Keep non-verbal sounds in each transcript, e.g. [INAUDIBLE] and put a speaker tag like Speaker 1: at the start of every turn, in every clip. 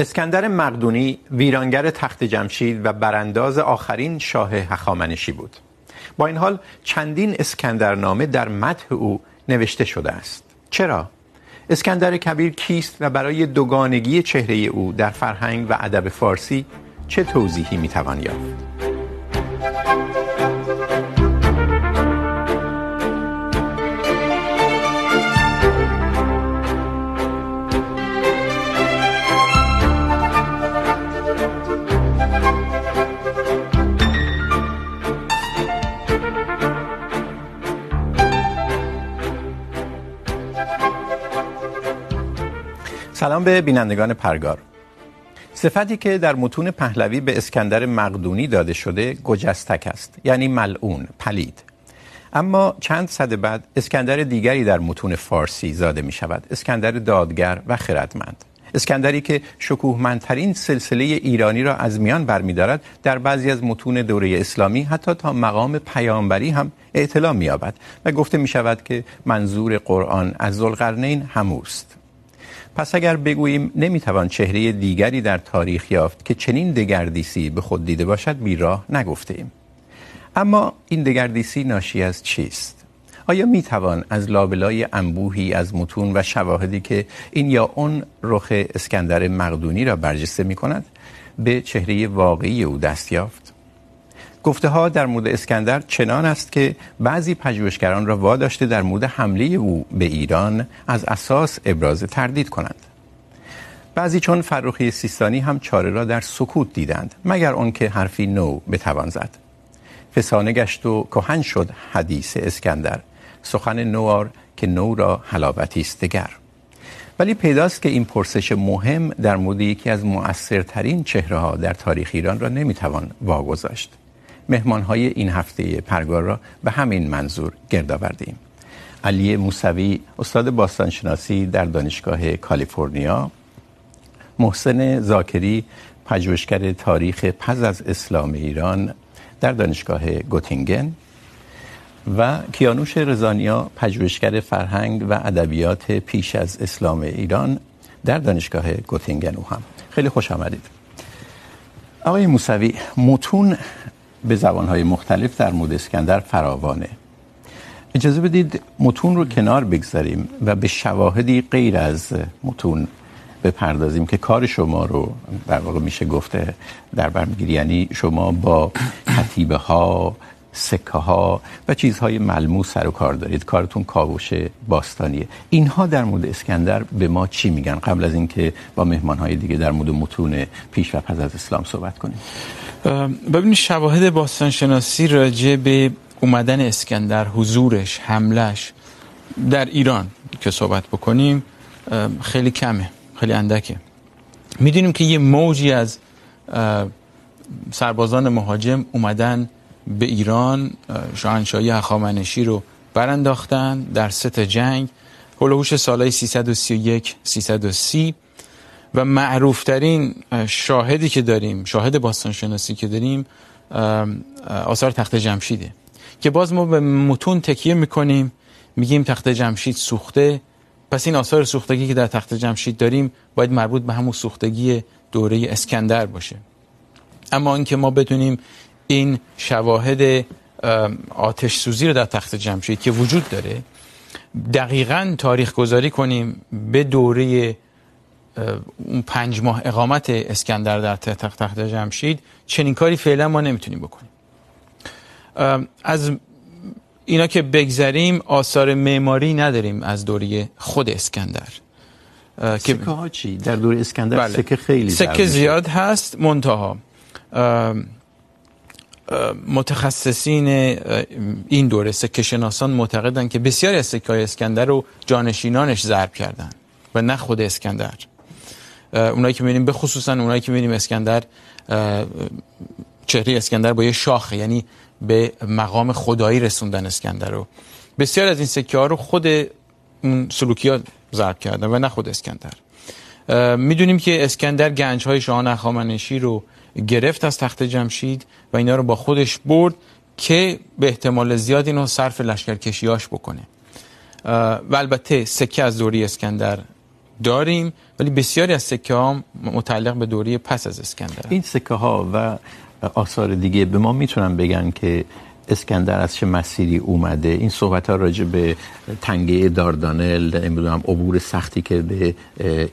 Speaker 1: اسکندر مقدونی ویرانگر تخت جمشید و برانداز آخرین شاه هخامنشی بود. با این حال چندین اسکندرنامه در مدح او نوشته شده است. چرا؟ اسکندر کبیر کیست و برای دوگانگی چهره او در فرهنگ و ادب فارسی چه توضیحی میتوان یافت؟ سلام به بینندگان پرگار. صفتی که در متون پهلوی به اسکندر مقدونی داده شده گجستک است یعنی ملعون، پلید. اما چند صده بعد اسکندر دیگری در متون فارسی زاده می شود اسکندر دادگر و خردمند. اسکندری که شکوهمندترین سلسله ایرانی را از میان برمیدارد، در بعضی از متون دوره اسلامی حتی تا مقام پیامبری هم اطلاع می‌یابد و گفته می شود که منظور قرآن از ذوالقرنین هموست پس اگر بگوییم نمیتوان چهره دیگری در تاریخ یافت که چنین دگردیسی به خود دیده باشد بیراه نگفته ایم. اما این دگردیسی ناشی از چیست؟ آیا میتوان از لابلای انبوهی، از متون و شواهدی که این یا اون رخ اسکندر مقدونی را برجسته می کند به چهره واقعی او دست یافت؟ گفته ها در مورد اسکندر چنان است که بعضی پژوهشگران را واداشته در مورد حمله او به ایران از اساس ابراز تردید کنند. بعضی چون فرخی سیستانی هم چاره را در سکوت دیدند، مگر اون که حرفی نو بتوان زد. فسانه گشت و کهن شد حدیث اسکندر، سخن نوار که نو را حلاوتی است دگر. ولی پیداست که این پرسش مهم در مورد یکی از مؤثرترین چهره ها در تاریخ ایران را نمیتوان واگذاشت. مهمانهای این هفته پرگار را به همین منظور گرد آوردیم. علی موسوی، استاد باستانشناسی در دانشگاه کالیفرنیا. محسن زاکری، پژوهشگر تاریخ پس از اسلام ایران در دانشگاه گوتینگن. و کیانوش رضانیا، پژوهشگر فرهنگ و ادبیات پیش از اسلام ایران در دانشگاه گوتینگن او هم. خیلی خوش آمدید. آقای موسوی، متون به زبانهای مختلف در مورد اسکندر فراوانه. اجازه بدید متون رو کنار بگذاریم و به شواهدی غیر از متون بپردازیم که کار شما رو در واقع میشه گفته در بر میگیری یعنی شما با کتیبه ها سکه ها و چیزهای ملموس سر و کار دارید. کارتون کاوش باستانیه. اینها در مورد اسکندر به ما چی میگن؟ قبل از اینکه با مهمانهای دیگه در مورد متون پیش و پس از اسلام صحبت کنیم.
Speaker 2: ببینید، شواهد باستانشناسی راجع به اومدن اسکندر، حضورش حملش در ایران که صحبت بکنیم خیلی کمه، خیلی اندکه. میدونیم که یه موجی از سربازان مهاجم اومدن به ایران شاهنشاهی هخامنشی رو برانداختن در ست جنگ. هلوهوش سالهای 331 330 و معروف ترین شاهدی که داریم، شاهد باستان شناسی که داریم آثار تخت جمشیده. که باز ما به متون تکیه میکنیم، میگیم تخت جمشید سوخته. پس این آثار سوختگی که در تخت جمشید داریم، باید مربوط به همون سوختگی دوره اسکندر باشه. اما اینکه ما بدونیم این شواهد آتش سوزی رو در تخت جمشید که وجود داره. دقیقا تاریخ گذاری کنیم به دوره اون پنج ماه اقامت اسکندر در تخت تخت جمشید چنین کاری فعلا ما نمیتونیم بکنیم. از اینا که بگذریم آثار معماری نداریم از دوره خود اسکندر.
Speaker 1: سکه ها چی؟ در دوره اسکندر بله. سکه خیلی
Speaker 2: سکه زیاد هست منتها. متخصصین این دوره سکه شناسان معتقدن که بسیاری از سکه های اسکندر رو جانشینانش ضرب کردن و نه خود اسکندر. اونایی که میبینیم به خصوصا اونایی که میبینیم اسکندر چهره اسکندر با یه شاخه یعنی به مقام خدایی رسوندن اسکندر رو. بسیار از این سکه ها رو خود اون سلوکیات ضرب کردن و نه خود اسکندر. میدونیم که اسکندر گنج های شاهان اخامنشی رو گرفت از تخت جمشید و اینا رو با خودش برد که به احتمال زیاد اینو صرف لشکرکشیاش بکنه. و البته سکه از دوری اسکندر داریم، ولی بسیاری از سکه ها متعلق به دوری پس از اسکندر.
Speaker 1: این سکه ها و آثار دیگه به ما میتونن بگن که اسکندر از چه مسیری اومده این صحبت ها راجع به تنگه داردانل نمیدونم عبور سختی که به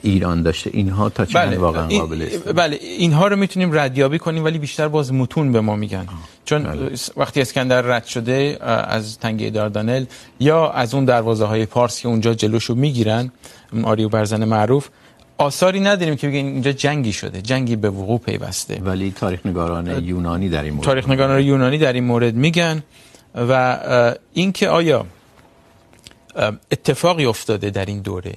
Speaker 1: ایران داشته اینها تا چه بله. واقعا قابل است
Speaker 2: بله اینها رو میتونیم ردیابی کنیم ولی بیشتر باز متون به ما میگن آه. چون بله. وقتی اسکندر رد شده از تنگه داردانل یا از اون دروازه های پارس که اونجا جلوشو میگیرن اون آریو برزن معروف آثاری نداریم که بگیم اینجا جنگی شده جنگی به وقوع پیوسته.
Speaker 1: ولی تاریخ نگاران یونانی در این مورد
Speaker 2: تاریخ نگاران یونانی در این مورد میگن و اینکه آیا اتفاقی افتاده در این دوره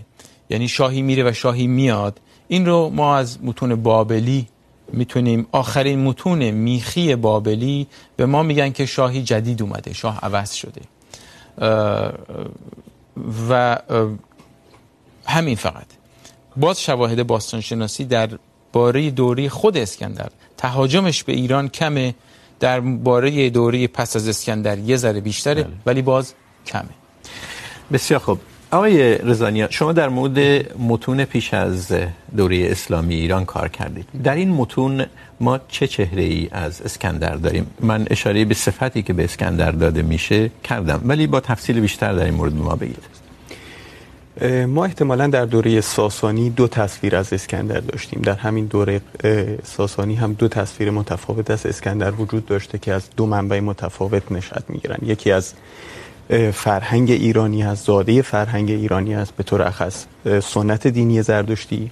Speaker 2: یعنی شاهی میره و شاهی میاد این رو ما از متون بابلی میتونیم آخرین متون میخی بابلی به ما میگن که شاهی جدید اومده شاه عوض شده. و همین فقط. باز شواهد باستانشناسی در باره دوره خود اسکندر. تهاجمش به ایران کمه در باره دوره پس از اسکندر یه ذره بیشتره بله. ولی باز کمه.
Speaker 1: بسیار خوب. آقای رضانی شما در مورد متون پیش از دوره اسلامی ایران کار کردید. در این متون ما چه چهره ای از اسکندر داریم؟ من اشاره به صفتی که به اسکندر داده میشه کردم ولی با تفصیل بیشتر در این مورد به ما بگید.
Speaker 3: ما احتمالا در دوره ساسانی دو تصویر از اسکندر داشتیم. در همین دوره ساسانی هم دو تصویر متفاوت از اسکندر وجود داشته که از دو منبع متفاوت نشأت میگیرن یکی از فرهنگ ایرانی هست، زاده فرهنگ ایرانی هست، به طور اخص سنت دینی زردشتی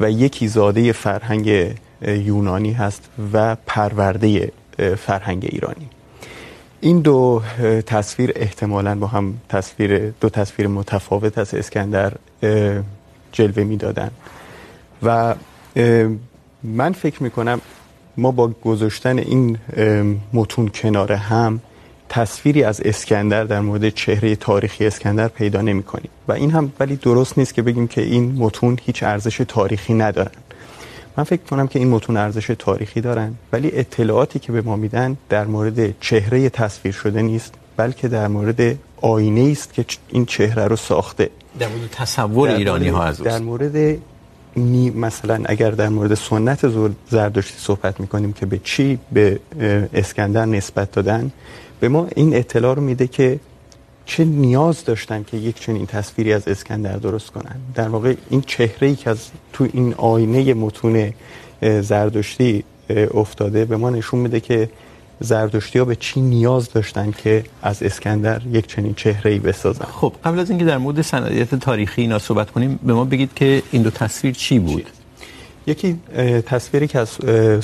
Speaker 3: و یکی زاده فرهنگ یونانی هست و پرورده فرهنگ ایرانی. این دو تصویر احتمالاً با هم تصویر، دو تصویر متفاوت از اسکندر جلوه میدادن. و من فکر میکنم ما با گذاشتن این متون کنار هم تصویری از اسکندر در مورد چهره تاریخی اسکندر پیدا نمی کنیم و این هم ولی درست نیست که بگیم که این متون هیچ ارزش تاریخی ندارن. من فکر کنم که این متون ارزش تاریخی دارن ولی اطلاعاتی که به ما میدن در مورد چهره تصویر شده نیست بلکه در مورد آینه است که این چهره رو ساخته.
Speaker 1: در مورد تصور در ایرانی ها از
Speaker 3: در مورد نی مثلا اگر در مورد سنت زردشتی صحبت میکنیم که به چی به اسکندر نسبت دادن به ما این اطلاع رو میده که چه نیاز داشتن که یک چنین تصویری از اسکندر درست کنن در واقع این چهره ای که از تو این آینه متون زردشتی افتاده به ما نشون میده که زردشتی ها به چی نیاز داشتن که از اسکندر یک چنین چهره ای بسازن
Speaker 1: خب، قبل از اینکه در مورد سندیت تاریخی اینا صحبت کنیم، به ما بگید که این دو تصویر چی بود چی؟
Speaker 3: یکی تصویری که از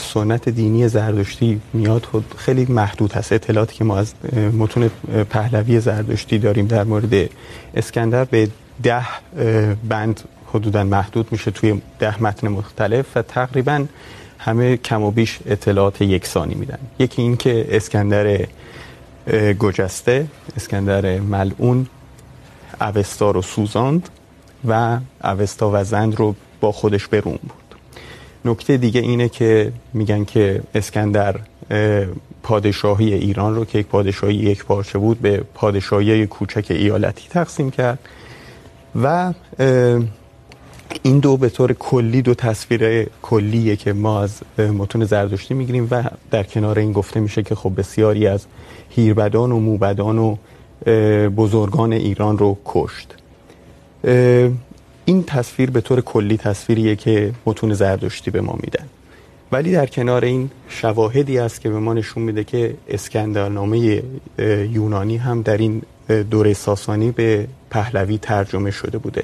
Speaker 3: سنت دینی زردشتی میاد خود خیلی محدود هست. اطلاعاتی که ما از متون پهلوی زردشتی داریم در مورد اسکندر به ده بند حدودا محدود میشه توی ده متن مختلف و تقریباً همه کم و بیش اطلاعات یکسانی میدن. یکی این که اسکندر گجسته، اسکندر ملعون، اوستا رو سوزاند و اوستا و زند رو با خودش به روم. بود نکته دیگه اینه که میگن که اسکندر پادشاهی ایران رو که یک پادشاهی یک پارچه بود به پادشاهی کوچک ایالتی تقسیم کرد و این دو به طور کلی دو تصویر کلیه که ما از متون زردشتی میگیریم و در کنار این گفته میشه که خب بسیاری از هیربدان و موبدان و بزرگان ایران رو کشت. این تصویر به طور کلی تصویریه که متون زردشتی به ما میدن ولی در کنار این شواهدی است که به ما نشون میده که اسکندرنامه یونانی هم در این دوره ساسانی به پهلوی ترجمه شده بوده.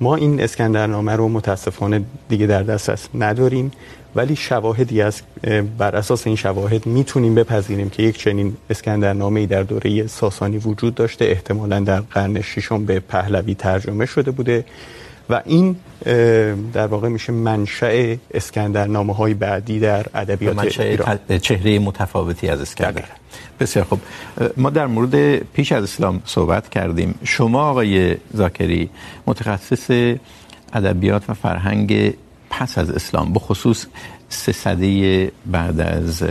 Speaker 3: ما این اسکندرنامه رو متاسفانه دیگه در دسترس نداریم، ولی شواهدی است بر اساس این شواهد میتونیم بپذیریم که یک چنین اسکندرنامه ای در دوره ساسانی وجود داشته، احتمالا در قرن ششم به پهلوی ترجمه شده بوده. و این در واقع میشه منشأ اسکندرنامه های بعدی در ادبیات ایران.
Speaker 1: چهره متفاوتی از اسکندر. بسیار خوب. ما در مورد پیش از اسلام صحبت کردیم. شما آقای زاکری متخصص ادبیات و فرهنگ پس از اسلام به خصوص سه سده بعد از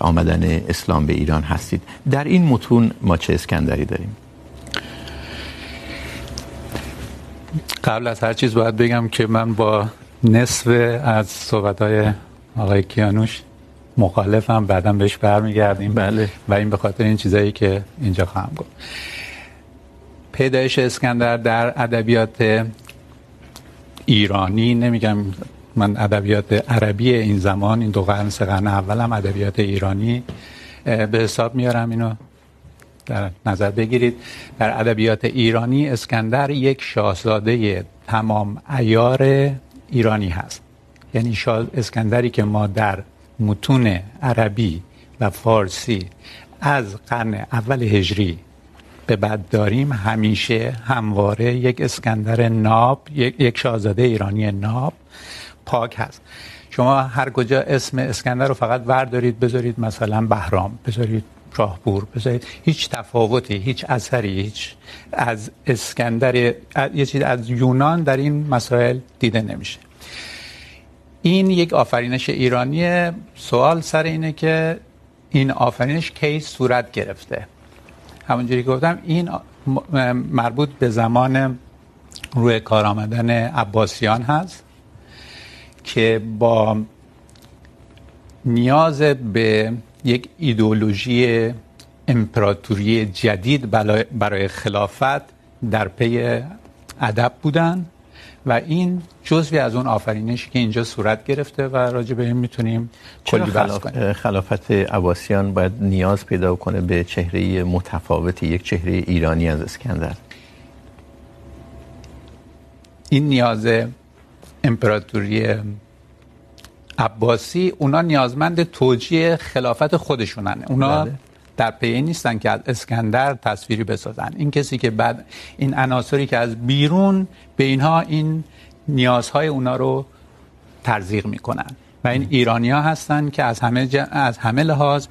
Speaker 1: آمدن اسلام به ایران هستید. در این متون ما چه اسکندری داریم؟
Speaker 4: قبل از هر چیز باید بگم که من با نصف از صحبت‌های آقای کیانوش مخالفم. بعدا بهش برمیگردیم.
Speaker 1: بله.
Speaker 4: و این به خاطر این چیزایی که اینجا خواهم گفت. پیدایش اسکندر در ادبیات ایرانی. نمیگم من ادبیات عربی این زمان این دو قرن سه قرن اولم ادبیات ایرانی به حساب میارم اینو. در نظر بگیرید. در ادبیات ایرانی اسکندر یک شاهزاده تمام عیار ایرانی هست. یعنی اسکندری که ما در متون عربی و فارسی از قرن اول هجری به بعد داریم، همیشه همواره یک اسکندر ناب یک شاهزاده ایرانی ناب پاک هست. شما هر کجا اسم اسکندر رو فقط بردارید، بذارید مثلا بهرام، بذارید شاهپور بذارید. هیچ تفاوتی، هیچ اثری، هیچ از اسکندر، یه چیز از یونان در این مسائل دیده نمیشه. این یک آفرینش ایرانیه. سوال سر اینه که این آفرینش کی صورت گرفته؟ همونجوری که گفتم، این مربوط به زمان روی کار آمدن عباسیان هست که با نیاز به یک ایدئولوژی امپراتوری جدید برای خلافت در پی ادب بودن و این جزوی از اون آفرینشی که اینجا صورت گرفته و راجع به این میتونیم کلی بحث کنیم.
Speaker 1: خلافت عباسیان باید نیاز پیدا کنه به چهره متفاوتی یک چهره ایرانی از اسکندر؟
Speaker 4: این نیاز امپراتوری عباسی اونا نیازمند توجیه خلافت خودشونن. اونا بله. در پی نیستن که از اسکندر تصویری بسازن. این کسی که بعد این عناصری که از بیرون به اینها این نیازهای اونا رو ترزیق میکنن. و این ایرانیا هستن که از همه ج... از همه لحاظ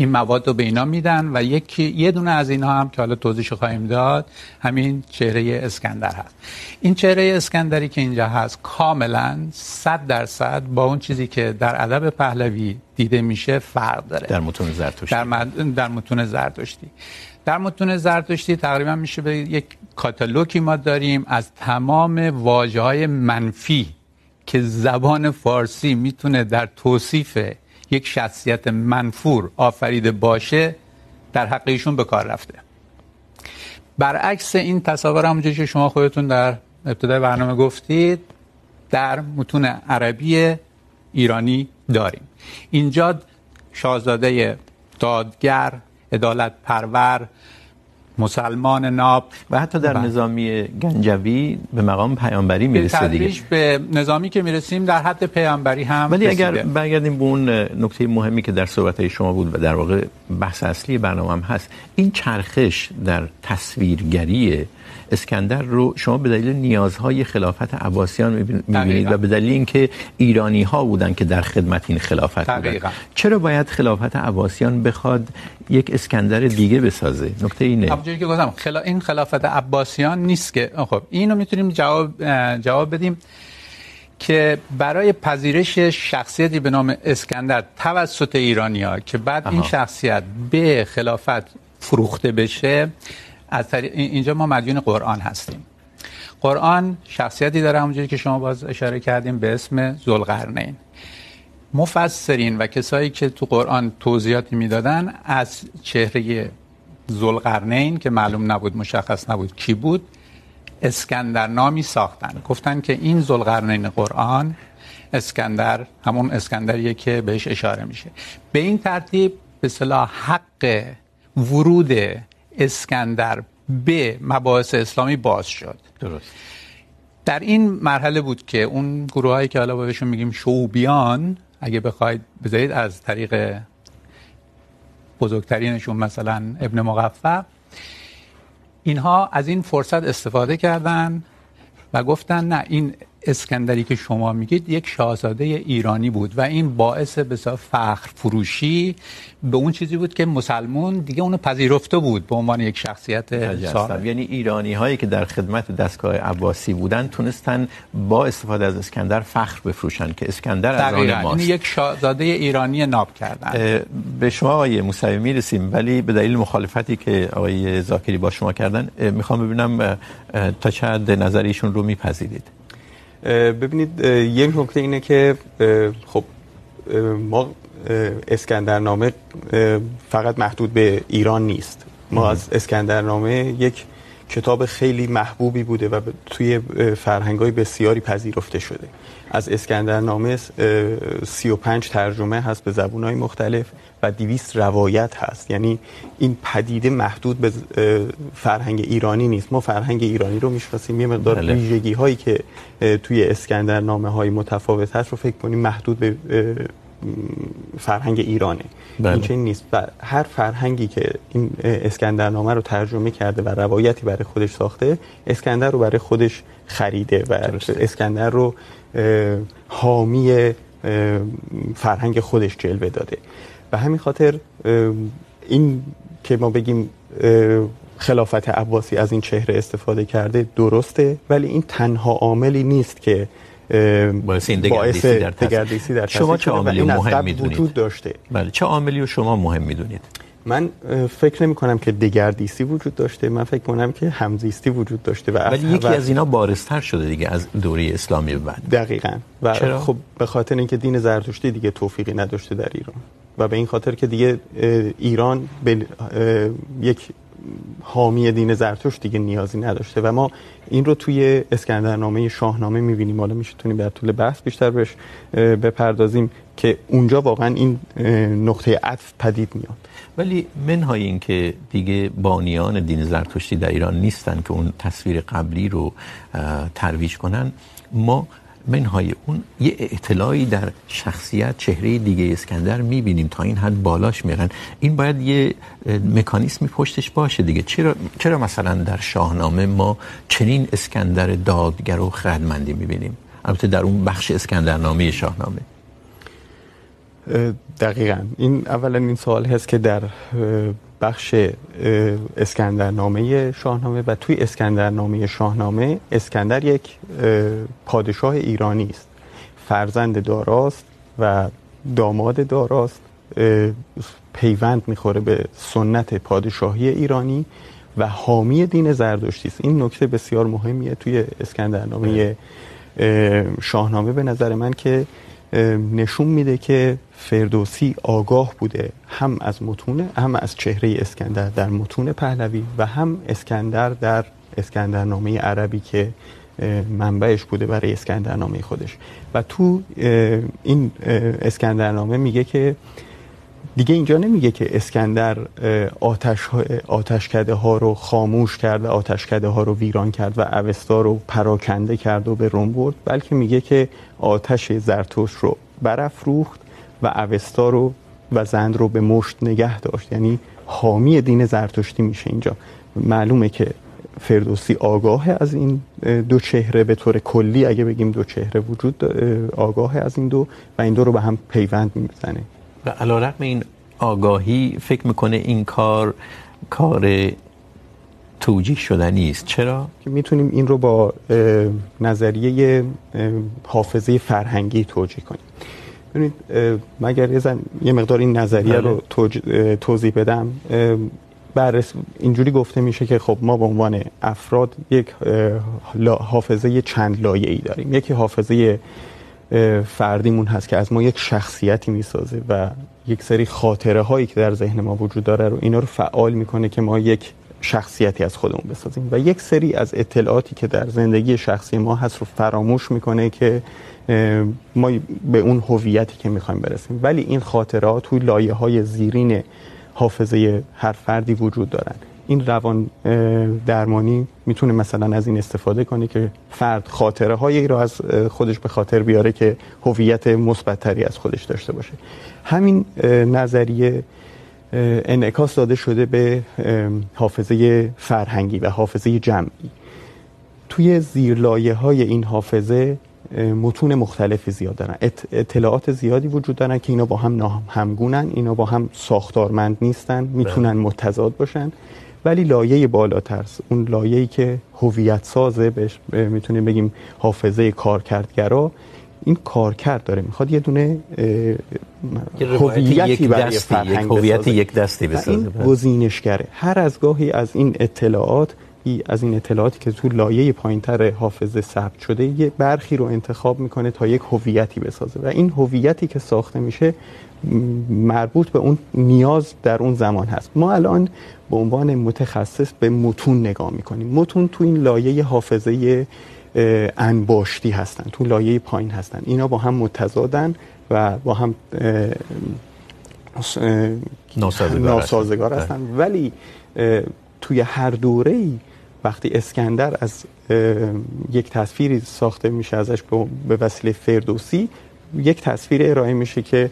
Speaker 4: این مواد رو به اینا میدن و یکی یه دونه از اینها هم که حالا توضیحش خواهیم داد همین چهره اسکندر هست. این چهره اسکندری که اینجا هست کاملا 100 درصد با اون چیزی که در ادب پهلوی دیده میشه فرق داره.
Speaker 1: در متون زرتشتی.
Speaker 4: در, مد... در متون زرتشتی. در متون زرتشتی تقریباً میشه به یک کاتالوگی ما داریم. از تمام واژه‌های منفی که زبان فارسی میتونه در توصیف یک شخصیت منفور آفریده باشه در حق ایشون به کار رفته. برعکس این تصاور همونجوری که شما خودتون در ابتدای برنامه گفتید، در متون عربی ایرانی داریم. اینجا شاهزاده دادگر عدالت پرور مسلمان ناب.
Speaker 1: و حتی در نظامی گنجوی به مقام پیامبری میرسه دیگه
Speaker 4: به نظامی که میرسیم در حد پیامبری هم
Speaker 1: ولی اگر برگردیم به اون نکته مهمی که در صحبت‌های شما بود و در واقع بحث اصلی برنامه هم هست این چرخش در تصویرگری اسکندر رو شما به دلیل نیازهای خلافت عباسیان میبینید و به دلیل اینکه ایرانی ها بودن که در خدمت این خلافت
Speaker 4: دقیقا.
Speaker 1: بودن چرا باید خلافت عباسیان بخواد یک اسکندر دیگه بسازه نکته اینه
Speaker 4: همونجوری که گفتم خلا... این خلافت عباسیان نیست که خب اینو میتونیم جواب جواب بدیم که برای پذیرش شخصیتی به نام اسکندر توسط ایرانیا که بعد. این شخصیت به خلافت فروخته بشه از طریق اینجا ما مدیون قرآن هستیم. قرآن شخصیتی داره همونجوری که شما باز اشاره کردیم به اسم ذوالقرنین. مفسرین و کسایی که تو قرآن توضیحاتی میدادن از چهره ذوالقرنین که معلوم نبود، مشخص نبود کی بود، اسکندر نامی ساختن. گفتن که این ذوالقرنین قرآن اسکندر، همون اسکندریه که بهش اشاره میشه. به این ترتیب به اصطلاح حق ورود اسکندر به مباحث اسلامی باز شد.
Speaker 1: درست.
Speaker 4: در این مرحله بود که اون گروه هایی که حالا بهشون میگیم شعوبیان اگه بخواید بذارید از طریق بزرگترینشون مثلا ابن مقفع اینها از این فرصت استفاده کردن و گفتن نه این اسکندری که شما میگید یک شاهزاده ایرانی بود و این باعث به فخر فروشی به اون چیزی بود که مسلمون دیگه اونو پذیرفته بود به عنوان یک شخصیت
Speaker 1: سال. یعنی ایرانی هایی که در خدمت دستگاه عباسی بودن تونستن با استفاده از اسکندر فخر بفروشن که اسکندر از آن ماست.
Speaker 4: یعنی یک شاهزاده ایرانی ناب کردن.
Speaker 1: به شما آقای موسوی میرسیم ولی به دلیل مخالفتی که آقای زاکری با شما کردن میخوام ببینم تا چه نظر ایشون رو میپذیرید.
Speaker 3: ببینید یک نکته اینه که خب ما اسکندرنامه فقط محدود به ایران نیست ما از اسکندرنامه یک کتاب خیلی محبوبی بوده و توی فرهنگ‌های بسیاری پذیرفته شده. از اسکندرنامه 35 ترجمه هست به زبان‌های مختلف و 200 روایت هست. یعنی این پدیده محدود به فرهنگ ایرانی نیست. ما فرهنگ ایرانی رو میشناسیم. یه مقدار ویژگی‌هایی که توی اسکندرنامه‌های متفاوت هست رو فکر کنیم محدود به فرهنگ ایرانه بله. این چنین نیست و هر فرهنگی که این اسکندرنامه رو ترجمه کرده و روایتی برای خودش ساخته اسکندر رو برای خودش خریده و درسته. اسکندر رو حامی فرهنگ خودش جلوه داده و همین خاطر این که ما بگیم خلافت عباسی از این چهره استفاده کرده درسته ولی این تنها عاملی نیست که
Speaker 1: باعث این دگردیسی در
Speaker 3: دگردیسی در
Speaker 1: شما چه عاملی مهم میدونید
Speaker 3: وجود داشته
Speaker 1: بله چه عاملی رو شما مهم میدونید
Speaker 3: من فکر نمی کنم که دگردیسی وجود داشته من فکر کنم که همزیستی وجود داشته
Speaker 1: و ولی یکی از اینا بارزتر شده دیگه از دوره اسلامی بعد
Speaker 3: دقیقاً و چرا؟ خب به خاطر اینکه دین زرتشتی دیگه توفیقی نداشته در ایران و به این خاطر که دیگه ایران به یک حامی دین زرتشت دیگه نیازی نداشته و ما این رو توی اسکندرنامه شاهنامه می‌بینیم. حالا می‌تونیم در طول بحث بیشتر بهش بپردازیم که اونجا واقعا این نقطه عطف پدید میاد.
Speaker 1: ولی منهای این که دیگه بانیان دین زرتشتی در ایران نیستن که اون تصویر قبلی رو ترویج کنن، ما منهای اون یه اطلاعی در شخصیت چهره دیگه اسکندر میبینیم تا این حد بالاش میرن. این باید یه مکانیزمی پشتش باشه دیگه. چرا, چرا مثلا در شاهنامه ما چنین اسکندر دادگر و خردمندی میبینیم؟ البته در اون بخش اسکندرنامه شاهنامه.
Speaker 3: دقیقا. این اولا این سوال هست که در بخش اسکندرنامه شاهنامه و توی اسکندرنامه شاهنامه اسکندر یک پادشاه ایرانی است. فرزند داراست و داماد داراست. پیوند میخوره به سنت پادشاهی ایرانی و حامی دین زردشتی است. این نکته بسیار مهمیه توی اسکندرنامه شاهنامه به نظر من که نشون میده که فردوسی آگاه بوده هم از متون، هم از چهره اسکندر در متون پهلوی و هم اسکندر در اسکندرنامه عربی که منبعش بوده برای اسکندرنامه خودش. و تو این اسکندرنامه میگه که دیگه اینجا نمیگه که اسکندر آتش آتشکده ها رو خاموش کرد و آتشکده ها رو ویران کرد و اوستا رو پراکنده کرد و به روم برد، بلکه میگه که آتش زرتوش رو برافروخت و اوستا رو و زند رو به مشت نگه داشت. یعنی حامی دین زرتشتی میشه اینجا. معلومه که فردوسی آگاه از این دو چهره به طور کلی، اگه بگیم دو چهره وجود آگاه از این دو و این دو رو به هم پیوند میزنه.
Speaker 1: و علیرغم این آگاهی فکر میکنه این کار کار توجیه شدنی است. چرا؟
Speaker 3: میتونیم این رو با نظریه حافظه فرهنگی توجیه کنیم. ببینید مگر یه مقدار این نظریه رو توضیح بدم؟ بررس اینجوری گفته میشه که خب ما به عنوان افراد یک حافظه چند لایه‌ای داریم. یکی حافظه فردیمون هست که از ما یک شخصیتی میسازه و یک سری خاطره هایی که در ذهن ما وجود داره رو اینا رو فعال میکنه که ما یک شخصیتی از خودمون بسازیم. و یک سری از اطلاعاتی که در زندگی شخصی ما هست رو فراموش میکنه که ما به اون هویتی که میخوایم برسیم. ولی این خاطرات توی لایه های زیرین حافظه هر فردی وجود دارن. این روان درمانی میتونه مثلا از این استفاده کنه که فرد خاطره هایی رو از خودش به خاطر بیاره که هویت مثبتتری از خودش داشته باشه. همین نظریه انعکاس داده شده به حافظه فرهنگی و حافظه جمعی. توی زیرلایه های این حافظه متون مختلف زیاد دارن. اطلاعات زیادی وجود دارن که اینا با هم همگونن اینا با هم ساختارمند نیستن میتونن متضاد باشن. ولی لایه بالاتر اون لایه‌ای که هویت سازه بهش میتونیم بگیم حافظه کارکردگرا این کارکرد داره. میخواد یه دونه هویتی برای فرهنگ
Speaker 1: هویت یک دستی بسازه.
Speaker 3: این گزینشگره. هر از گاهی از این اطلاعات از این اطلاعاتی که تو لایه پایینتر حافظه ثبت شده یه برخی رو انتخاب میکنه تا یک هویتی بسازه. و این هویتی که ساخته میشه مربوط به اون نیاز در اون زمان هست. ما الان به عنوان متخصص به متون نگاه میکنیم. متون تو این لایه حافظه انباشتی هستن تو لایه پایین هستن. اینا با هم متضادن و با هم ناسازگار هستن. ولی توی هر دوره ای وقتی اسکندر از یک تصویری ساخته میشه ازش به وسیله فردوسی یک تصویر ارائه میشه که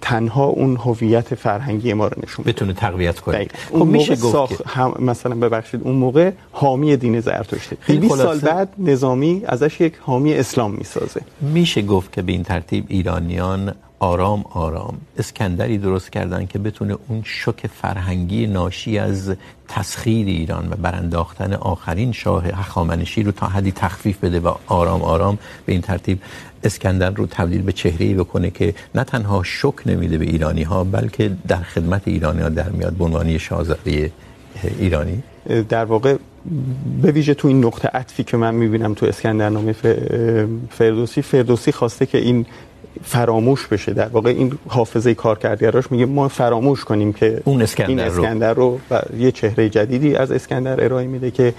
Speaker 3: تنها اون هویت فرهنگی ما رو نشون
Speaker 1: بتونه تقویت کنه.
Speaker 3: خب میشه گفت که هم مثلا ببخشید اون موقع حامی دین زرتشته خیلی 20 سال بعد نظامی ازش یک حامی اسلام میسازه.
Speaker 1: میشه گفت که به این ترتیب ایرانیان آرام آرام. اسکندری درست کردن که بتونه اون شوک فرهنگی ناشی از تسخیر ایران و برانداختن آخرین شاه هخامنشی رو تا حدی تخفیف بده و آرام آرام. به این ترتیب اسکندر رو تبدیل به چهره‌ای بکنه که نه تنها شوک نمیده به ایرانی ها بلکه در خدمت ایرانی ها در میاد به عنوان شاهزاده ایرانی.
Speaker 3: در واقع به ویژه تو این نقطه عطفی که من میبینم تو اسکندرنامه فردوسی فردوسی خواسته که این فراموش بشه. در واقع این حافظه کارکردگراش میگه ما فراموش کنیم که
Speaker 1: اون اسکندر,
Speaker 3: این اسکندر رو و یه چهره جدیدی از اسکندر ارائه میده که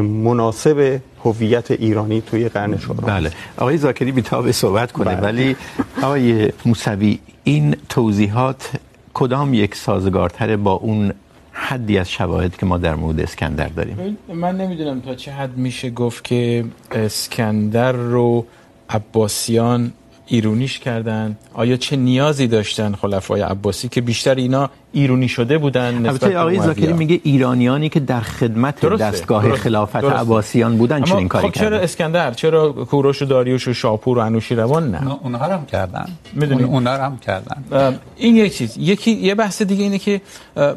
Speaker 3: مناسب هویت ایرانی توی قرن چهارم.
Speaker 1: بله. آقای زاکری بیتاب صحبت کنه بله. ولی آقای موسوی این توضیحات کدام یک سازگارتره با اون حدی از شواهد که ما در مورد اسکندر داریم؟
Speaker 2: من نمیدونم تا چه حد میشه گفت که اسکندر رو عباسیان ایرونیش کردن؟ آیا چه نیازی داشتن خلفای عباسی که بیشتر اینا ایرونی شده بودن
Speaker 1: نسبت به آقای زاکری میگه ایرانیانی که در خدمت درسته. دستگاه درسته. خلافت درسته. عباسیان بودن چه این کاری
Speaker 2: خب چرا اسکندر؟ چرا کوروش و داریوش و شاپور و انوشیروان نه؟
Speaker 4: اونها هم کردن. میدونی؟ اونها هم کردن.
Speaker 2: این یک چیز. یکی یه بحث دیگه اینه که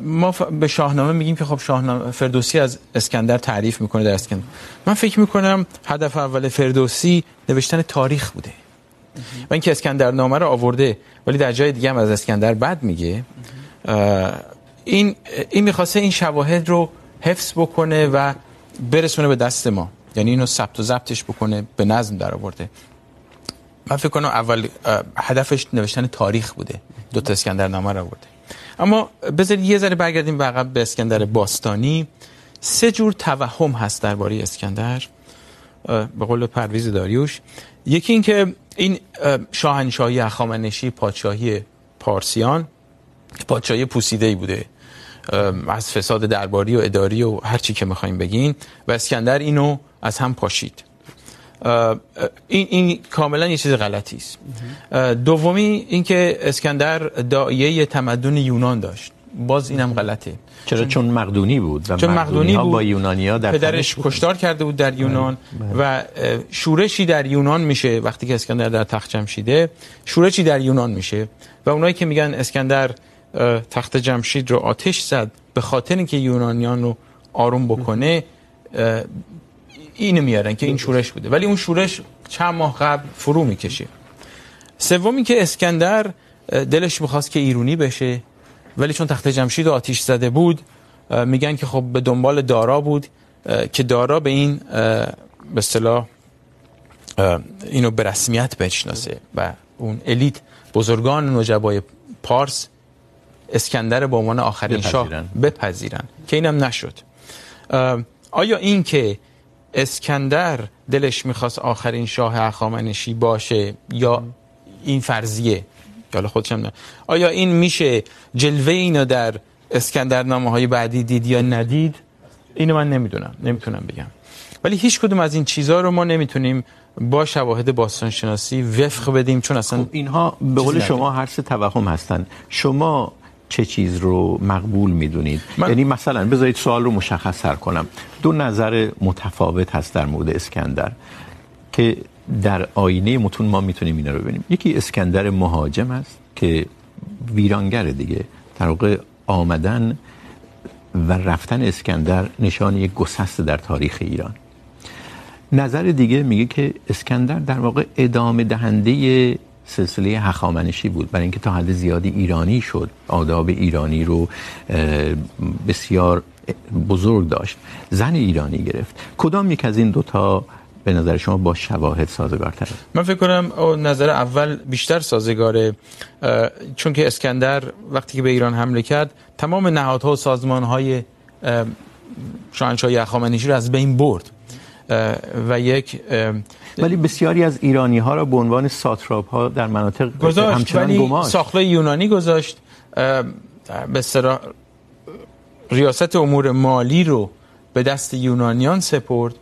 Speaker 2: ما به شاهنامه میگیم که خب شاهنامه فردوسی از اسکندر تعریف میکنه در اسکندر. من فکر میکنم هدف اول فردوسی نوشتن تاریخ بوده. و اینکه اسکندر نامه رو آورده ولی در جای دیگه هم از اسکندر بد میگه این این میخواسته این شواهد رو حفظ بکنه و برسونه به دست ما. یعنی اینو ثبت و ضبطش بکنه، به نظم در آورده. من فکر کنم اول هدفش نوشتن تاریخ بوده. دو تا اسکندر نامه رو آورده. اما بذارید یه ذره برگردیم به عقب به اسکندر باستانی. سه جور توهم هست درباره اسکندر. به قول پرویز داریوش. یکی این که این شاهنشاهی هخامنشی پادشاهی پارسیان، پادشاهی پوسیده ای بوده از فساد درباری و اداری و هر چی که میخوایم بگین. و اسکندر اینو از هم پاشید. این این کاملا یه چیز غلطی است. دومی اینکه اسکندر دایه تمدن یونان داشت. باز اینم غلطه.
Speaker 1: چرا؟ چون مقدونی بود
Speaker 2: و چون مقدونی بود.
Speaker 1: با یونانیا در
Speaker 2: پدرش کشتار کرده بود در یونان و شورشی در یونان میشه وقتی که اسکندر در تخت جمشیده. شورشی در یونان میشه و اونایی که میگن اسکندر تخت جمشید رو آتش زد به خاطر اینکه یونانیان رو آروم بکنه اینو میارن که این شورش بوده. ولی اون شورش چند ماه قبل فرو میکشه. سومی که اسکندر دلش میخواست که ایرونی بشه. ولی چون تخت جمشید آتیش زده بود میگن که خب به دنبال دارا بود که دارا به این به اصطلاح اینو به رسمیت بشناسه و اون الیت بزرگان نجبای پارس اسکندر به عنوان آخرین شاه بپذیرن. که اینم نشد. آیا این که اسکندر دلش میخواست آخرین شاه هخامنشی باشه یا این فرضیه که حالا خودشم نه. آیا این میشه جلوه اینو در اسکندرنامه های بعدی دید یا ندید؟ اینو من نمیدونم نمیتونم بگم. ولی هیچ کدوم از این چیزها رو ما نمیتونیم با شواهد باستان شناسی وفق بدیم چون اصلا
Speaker 1: خب اینها به قول شما هر سه توهم هستن. شما چه چیز رو مقبول میدونید؟ من... یعنی مثلا بذارید سوال رو مشخص تر کنم. دو نظر متفاوت هست در مورد اسکندر که در آینه متون ما میتونیم اینا رو ببینیم. یکی اسکندر مهاجم است که ویرانگر دیگه. در واقع آمدن و رفتن اسکندر نشان یک گسست در تاریخ ایران. نظر دیگه میگه که اسکندر در واقع ادامه دهنده سلسله هخامنشی بود. برای اینکه تا حد زیادی ایرانی شد. آداب ایرانی رو بسیار بزرگ داشت. زن ایرانی گرفت. کدام یک از این دوتا به نظر شما با شواهد سازگار تره
Speaker 2: من فکر کنم نظر اول بیشتر سازگاره چون که اسکندر وقتی که به ایران حمله کرد تمام نهادها و سازمانهای شاهنشاهی هخامنشی رو از بین برد. و یک
Speaker 1: ولی بسیاری از ایرانی ها را به عنوان ساتراپ ها در مناطق
Speaker 2: گذاشت همچنان گماشت. ساختای یونانی گذاشت. به سرا ریاست امور مالی رو به دست یونانیان سپرد.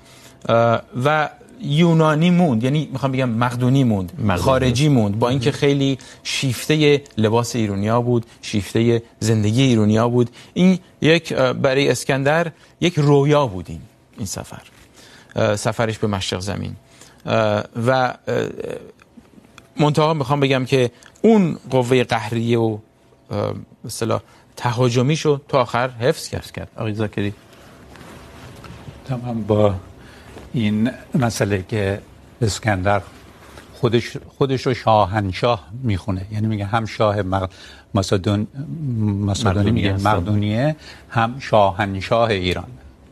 Speaker 2: و یونانی موند یعنی میخوام بگم مقدونی موند مقدونی. خارجی موند با اینکه خیلی شیفته لباس ایرانیا بود شیفته زندگی ایرانیا بود. این یک برای اسکندر یک رویا بود این این سفر. سفرش به مشرق زمین. و منتها میخوام بگم که اون قوه قهریه و به اصطلاح تهاجمیشو تا آخر حفظ کرد.
Speaker 1: آقای زاکری.
Speaker 4: تمام با این مسئله که اسکندر خودش خودش رو شاهنشاه میخونه. یعنی میگه هم شاه مقدون مقدونی میگه مقدونیه هم شاهنشاه ایران.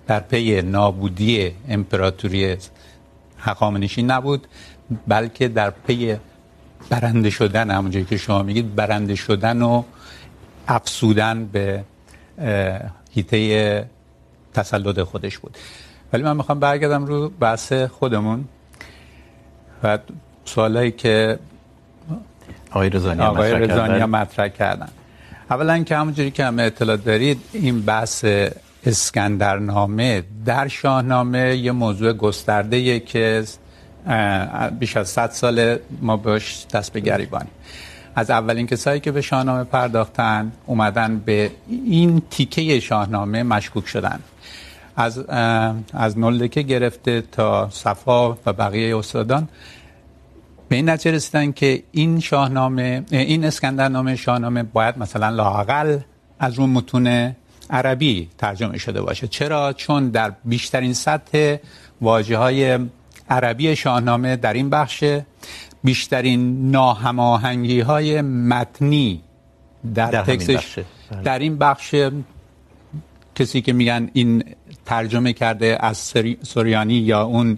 Speaker 4: در پی نابودی امپراتوری هخامنشی نبود بلکه در پی برنده شدن همونجایی که شما میگید برنده شدن و افسودن به هیته تسلط خودش بود. ولی من میخوام برگردم رو بحث خودمون و سوالایی که
Speaker 1: آقای رزانی
Speaker 4: آقای رزانی مطرح کردن. اولا که همونجوری که همه اطلاع دارید این بحث اسکندرنامه در شاهنامه یه موضوع گسترده که بیش از 100 سال ما بهش دست به گریبانیم. از اولین کسایی که به شاهنامه پرداختن اومدن به این تیکه شاهنامه مشکوک شدن. از از نولدکه گرفته تا صفا و بقیه استادان. به این نتیجه رسیدن که این شاهنامه این اسکندرنامه شاهنامه باید مثلا لاقل از اون متون عربی ترجمه شده باشه. چرا؟ چون در بیشترین سطح واژه های عربی شاهنامه در این بخش بیشترین ناهماهنگی های متنی در, در تکسش در این بخش کسی که میگن این ترجمه کرده از سوریانی یا اون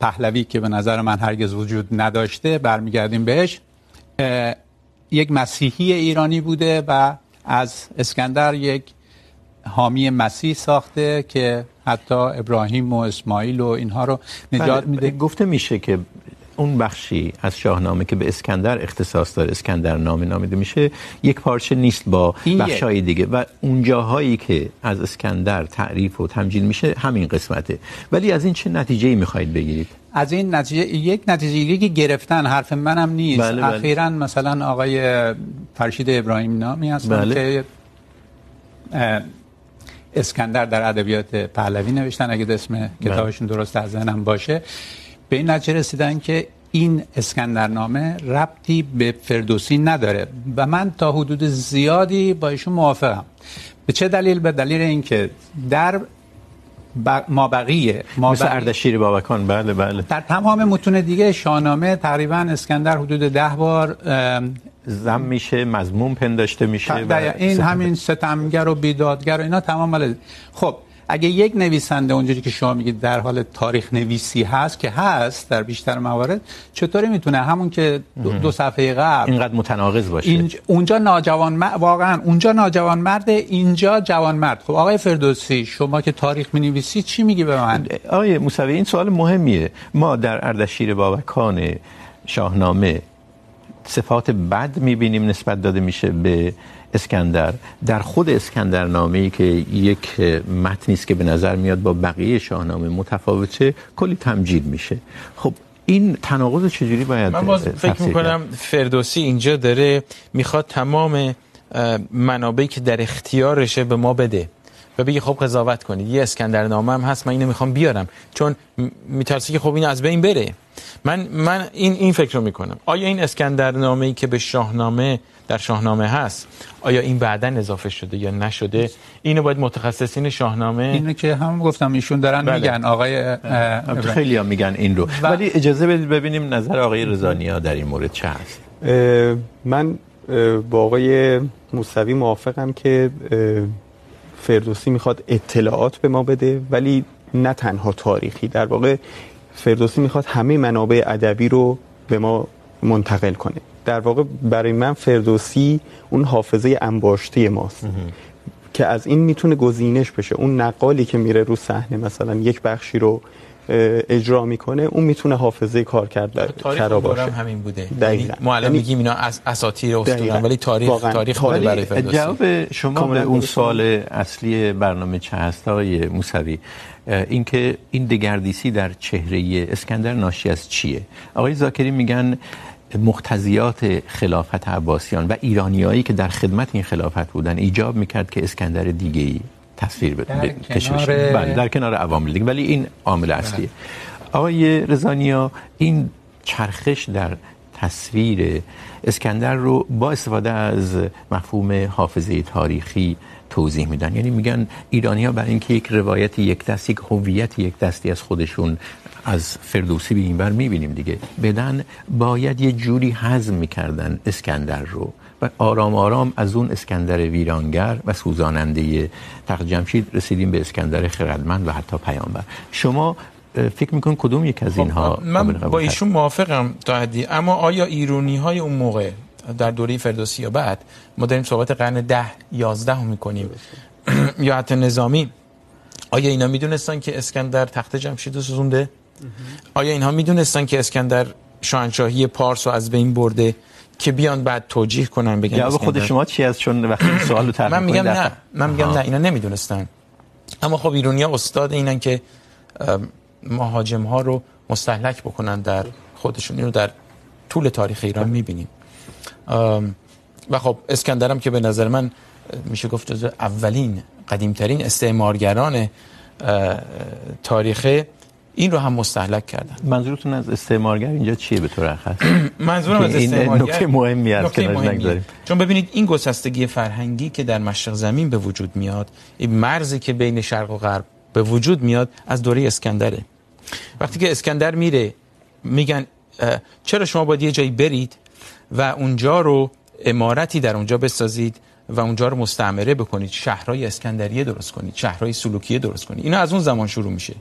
Speaker 4: پهلوی که به نظر من هرگز وجود نداشته برمیگردیم بهش. یک مسیحی ایرانی بوده و از اسکندر یک حامی مسیح ساخته که حتی ابراهیم و اسماعیل و اینها رو نجات میده.
Speaker 1: گفته میشه که اون بخشی از شاهنامه که به اسکندر اختصاص داره اسکندر نامه نامیده میشه یک پارچه نیست با بخشای دیگه و اون جاهایی که از اسکندر تعریف و تمجید میشه همین قسمته. ولی از این چه نتیجه ای میخواید بگیرید؟
Speaker 4: از این نتیجه یک نتیجه که گرفتن حرف منم نیست. بله بله. اخیرا مثلا آقای فرشید ابراهیم نامی هستن بله. که اسکندر در ادبیات پهلوی نوشتن اگه اسم کتابشون درست از ذهنم باشه. به این نتیجه رسیدن که این اسکندرنامه ربطی به فردوسی نداره. و من تا حدود زیادی با ایشون موافقم. به چه دلیل؟ به دلیل اینکه در ما بقیه
Speaker 1: ما مثل اردشیر بابکان. بله بله.
Speaker 4: در تمام متون دیگه شاهنامه تقریباً اسکندر حدود ده بار
Speaker 1: زم میشه مضمون پنداشته میشه
Speaker 4: و این همین ستمگر و بیدادگر و اینا تمام. مال خب اگه یک نویسنده اونجوری که شما میگید در حال تاریخ نویسی هست که هست در بیشتر موارد چطوری میتونه؟ همون که دو, دو صفحه قبل.
Speaker 1: اینقدر متناقض باشه.
Speaker 4: اینج... اونجا ناجوان م... واقعا اونجا ناجوان مرد اینجا جوان مرد. خب آقای فردوسی شما که تاریخ مینویسی چی میگی به من؟
Speaker 1: آقای موسوی این سوال مهمیه. ما در اردشیر بابکان شاهنامه صفات بد میبینیم نسبت داده میشه به اسکندر. در خود اسکندر نامه ای که یک متنی است که به نظر میاد با بقیه شاهنامه متفاوته کلی تمجید میشه. خب این تناقض چجوری باید
Speaker 2: من باز فکر میکنم فردوسی اینجا داره میخواد تمام منابعی که در اختیارشه به ما بده و بگی خب قضاوت کنید. یه اسکندر نامه هم هست من اینو میخوام بیارم. چون میترسی که خب این از بین بره. من من این این فکر رو میکنم. آیا این اسکندر نامه ای که به شاهنامه در شاهنامه هست. آیا این بعدا اضافه شده یا نشده؟ اینو باید متخصصین شاهنامه
Speaker 4: اینو که هم گفتم ایشون دارن بله. میگن.
Speaker 1: آقای خیلی ها میگن این رو. و... ولی اجازه بدید ببینیم نظر آقای رضانیا در این مورد چه هست.
Speaker 3: من با آقای موسوی موافقم که فردوسی میخواد اطلاعات به ما بده ولی نه تنها تاریخی. در واقع فردوسی میخواد همه منابع ادبی رو به ما منتقل کنه. در واقع برای من فردوسی اون حافظه انباشته ماست. که از این میتونه گزینش بشه. اون نقالی که میره رو صحنه مثلا یک بخشی رو اجرا میکنه اون میتونه حافظه کار کرد
Speaker 2: کرا باشه. همین بوده. دقیقاً. ما الان میگیم اینا از اساطیر افتادن ولی تاریخ تاریخ بوده برای فردوسی.
Speaker 1: جواب شما به اون سوال اصلی برنامه چه هست آقای موسوی؟ اینکه این دگردیسی در چهره اسکندر ناشی از چیه؟ آقای زاکری میگن مقتضیات خلافت عباسیان و ایرانیایی که در خدمت این خلافت بودن ایجاب میکرد که اسکندر دیگه ای تصویر
Speaker 4: کشش
Speaker 1: بله در کنار عوامل دیگه. ولی این عامل اصلیه. آقای رضانیا این چرخش در تصویر اسکندر رو با استفاده از مفهوم حافظه تاریخی توضیح میدن. یعنی میگن ایرانی ها برای اینکه یک روایت یک دست یک هویت یک دستی از خودشون از فردوسی به این بر میبینیم دیگه. بدن باید یه جوری هضم میکردن اسکندر رو و آرام آرام از اون اسکندر ویرانگر و سوزاننده تخت جمشید رسیدیم به اسکندر خردمند و حتی پیامبر. شما فکر میکنید کدوم یک از اینها
Speaker 2: من با ایشون موافقم تا حدی. اما آیا ایرونی های اون موقع در دوره فردوسی یا بعد ما داریم صحبت قرن ده یازده هم میکنیم [CLEARS THROAT] یا حتی نظامی آیا اینا میدونستن که اسکندر تخت جمشید رو سوزونده؟ آیا اینها میدونستن که اسکندر شاهنشاهی پارس رو از بین برده که بیان بعد توجیه کنن بگن
Speaker 1: جواب خود شما چی از چون وقتی این سوال رو طرح
Speaker 2: من میگم نه. من میگم نه اینا نمیدونستن. اما خب ایرونیا استاد اینن که مهاجم ها رو مستهلک بکنن در خودشون. اینو در طول تاریخ ایران میبینیم. و خب اسکندرم که به نظر من میشه گفت جز اولین قدیمترین استعمارگران تاریخه این رو هم مستهلک کردن.
Speaker 1: منظورتون از استعمارگر اینجا چیه به طور خاص [CLEARS THROAT]
Speaker 2: منظورم از استعمارگر
Speaker 1: نکته مهمی است که نگذاریم.
Speaker 2: چون ببینید این گسستگی فرهنگی که در مشرق زمین به وجود میاد این مرزی که بین شرق و غرب به وجود میاد از دوره اسکندره. وقتی که اسکندر میره میگن چرا شما باید یه جایی برید و اونجا رو امارتی در اونجا بسازید و اونجا رو مستعمره بکنید. شهرهای اسکندریه درست کنید. شهرهای سلوکیه درست کنید. اینا از اون زمان شروع میشه.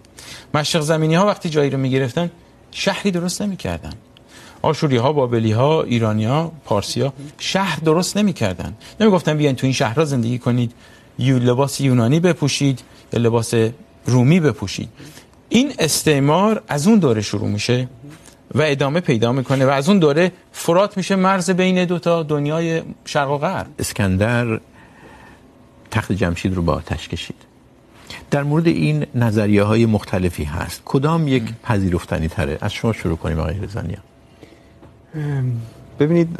Speaker 2: مشرق زمینی ها وقتی جایی رو میگرفتن، شهری درست نمیکردن. آشوری ها بابلی ها ایرانی ها پارسی ها شهر درست نمیکردن. نمیگفتن بیاین تو این شهرها زندگی کنید. یو لباس یونانی بپوشید یا لباس رومی بپوشید. این استعمار از اون دوره شروع میشه. و ادامه پیدا میکنه و از اون دوره فرات میشه مرز بین دو تا دنیای شرق و غرب.
Speaker 1: اسکندر تخت جمشید رو با آتش کشید. در مورد این نظریه های مختلفی هست. کدام یک پذیرفتنی تره؟ از شما شروع کنیم آقای رضانیا.
Speaker 3: ببینید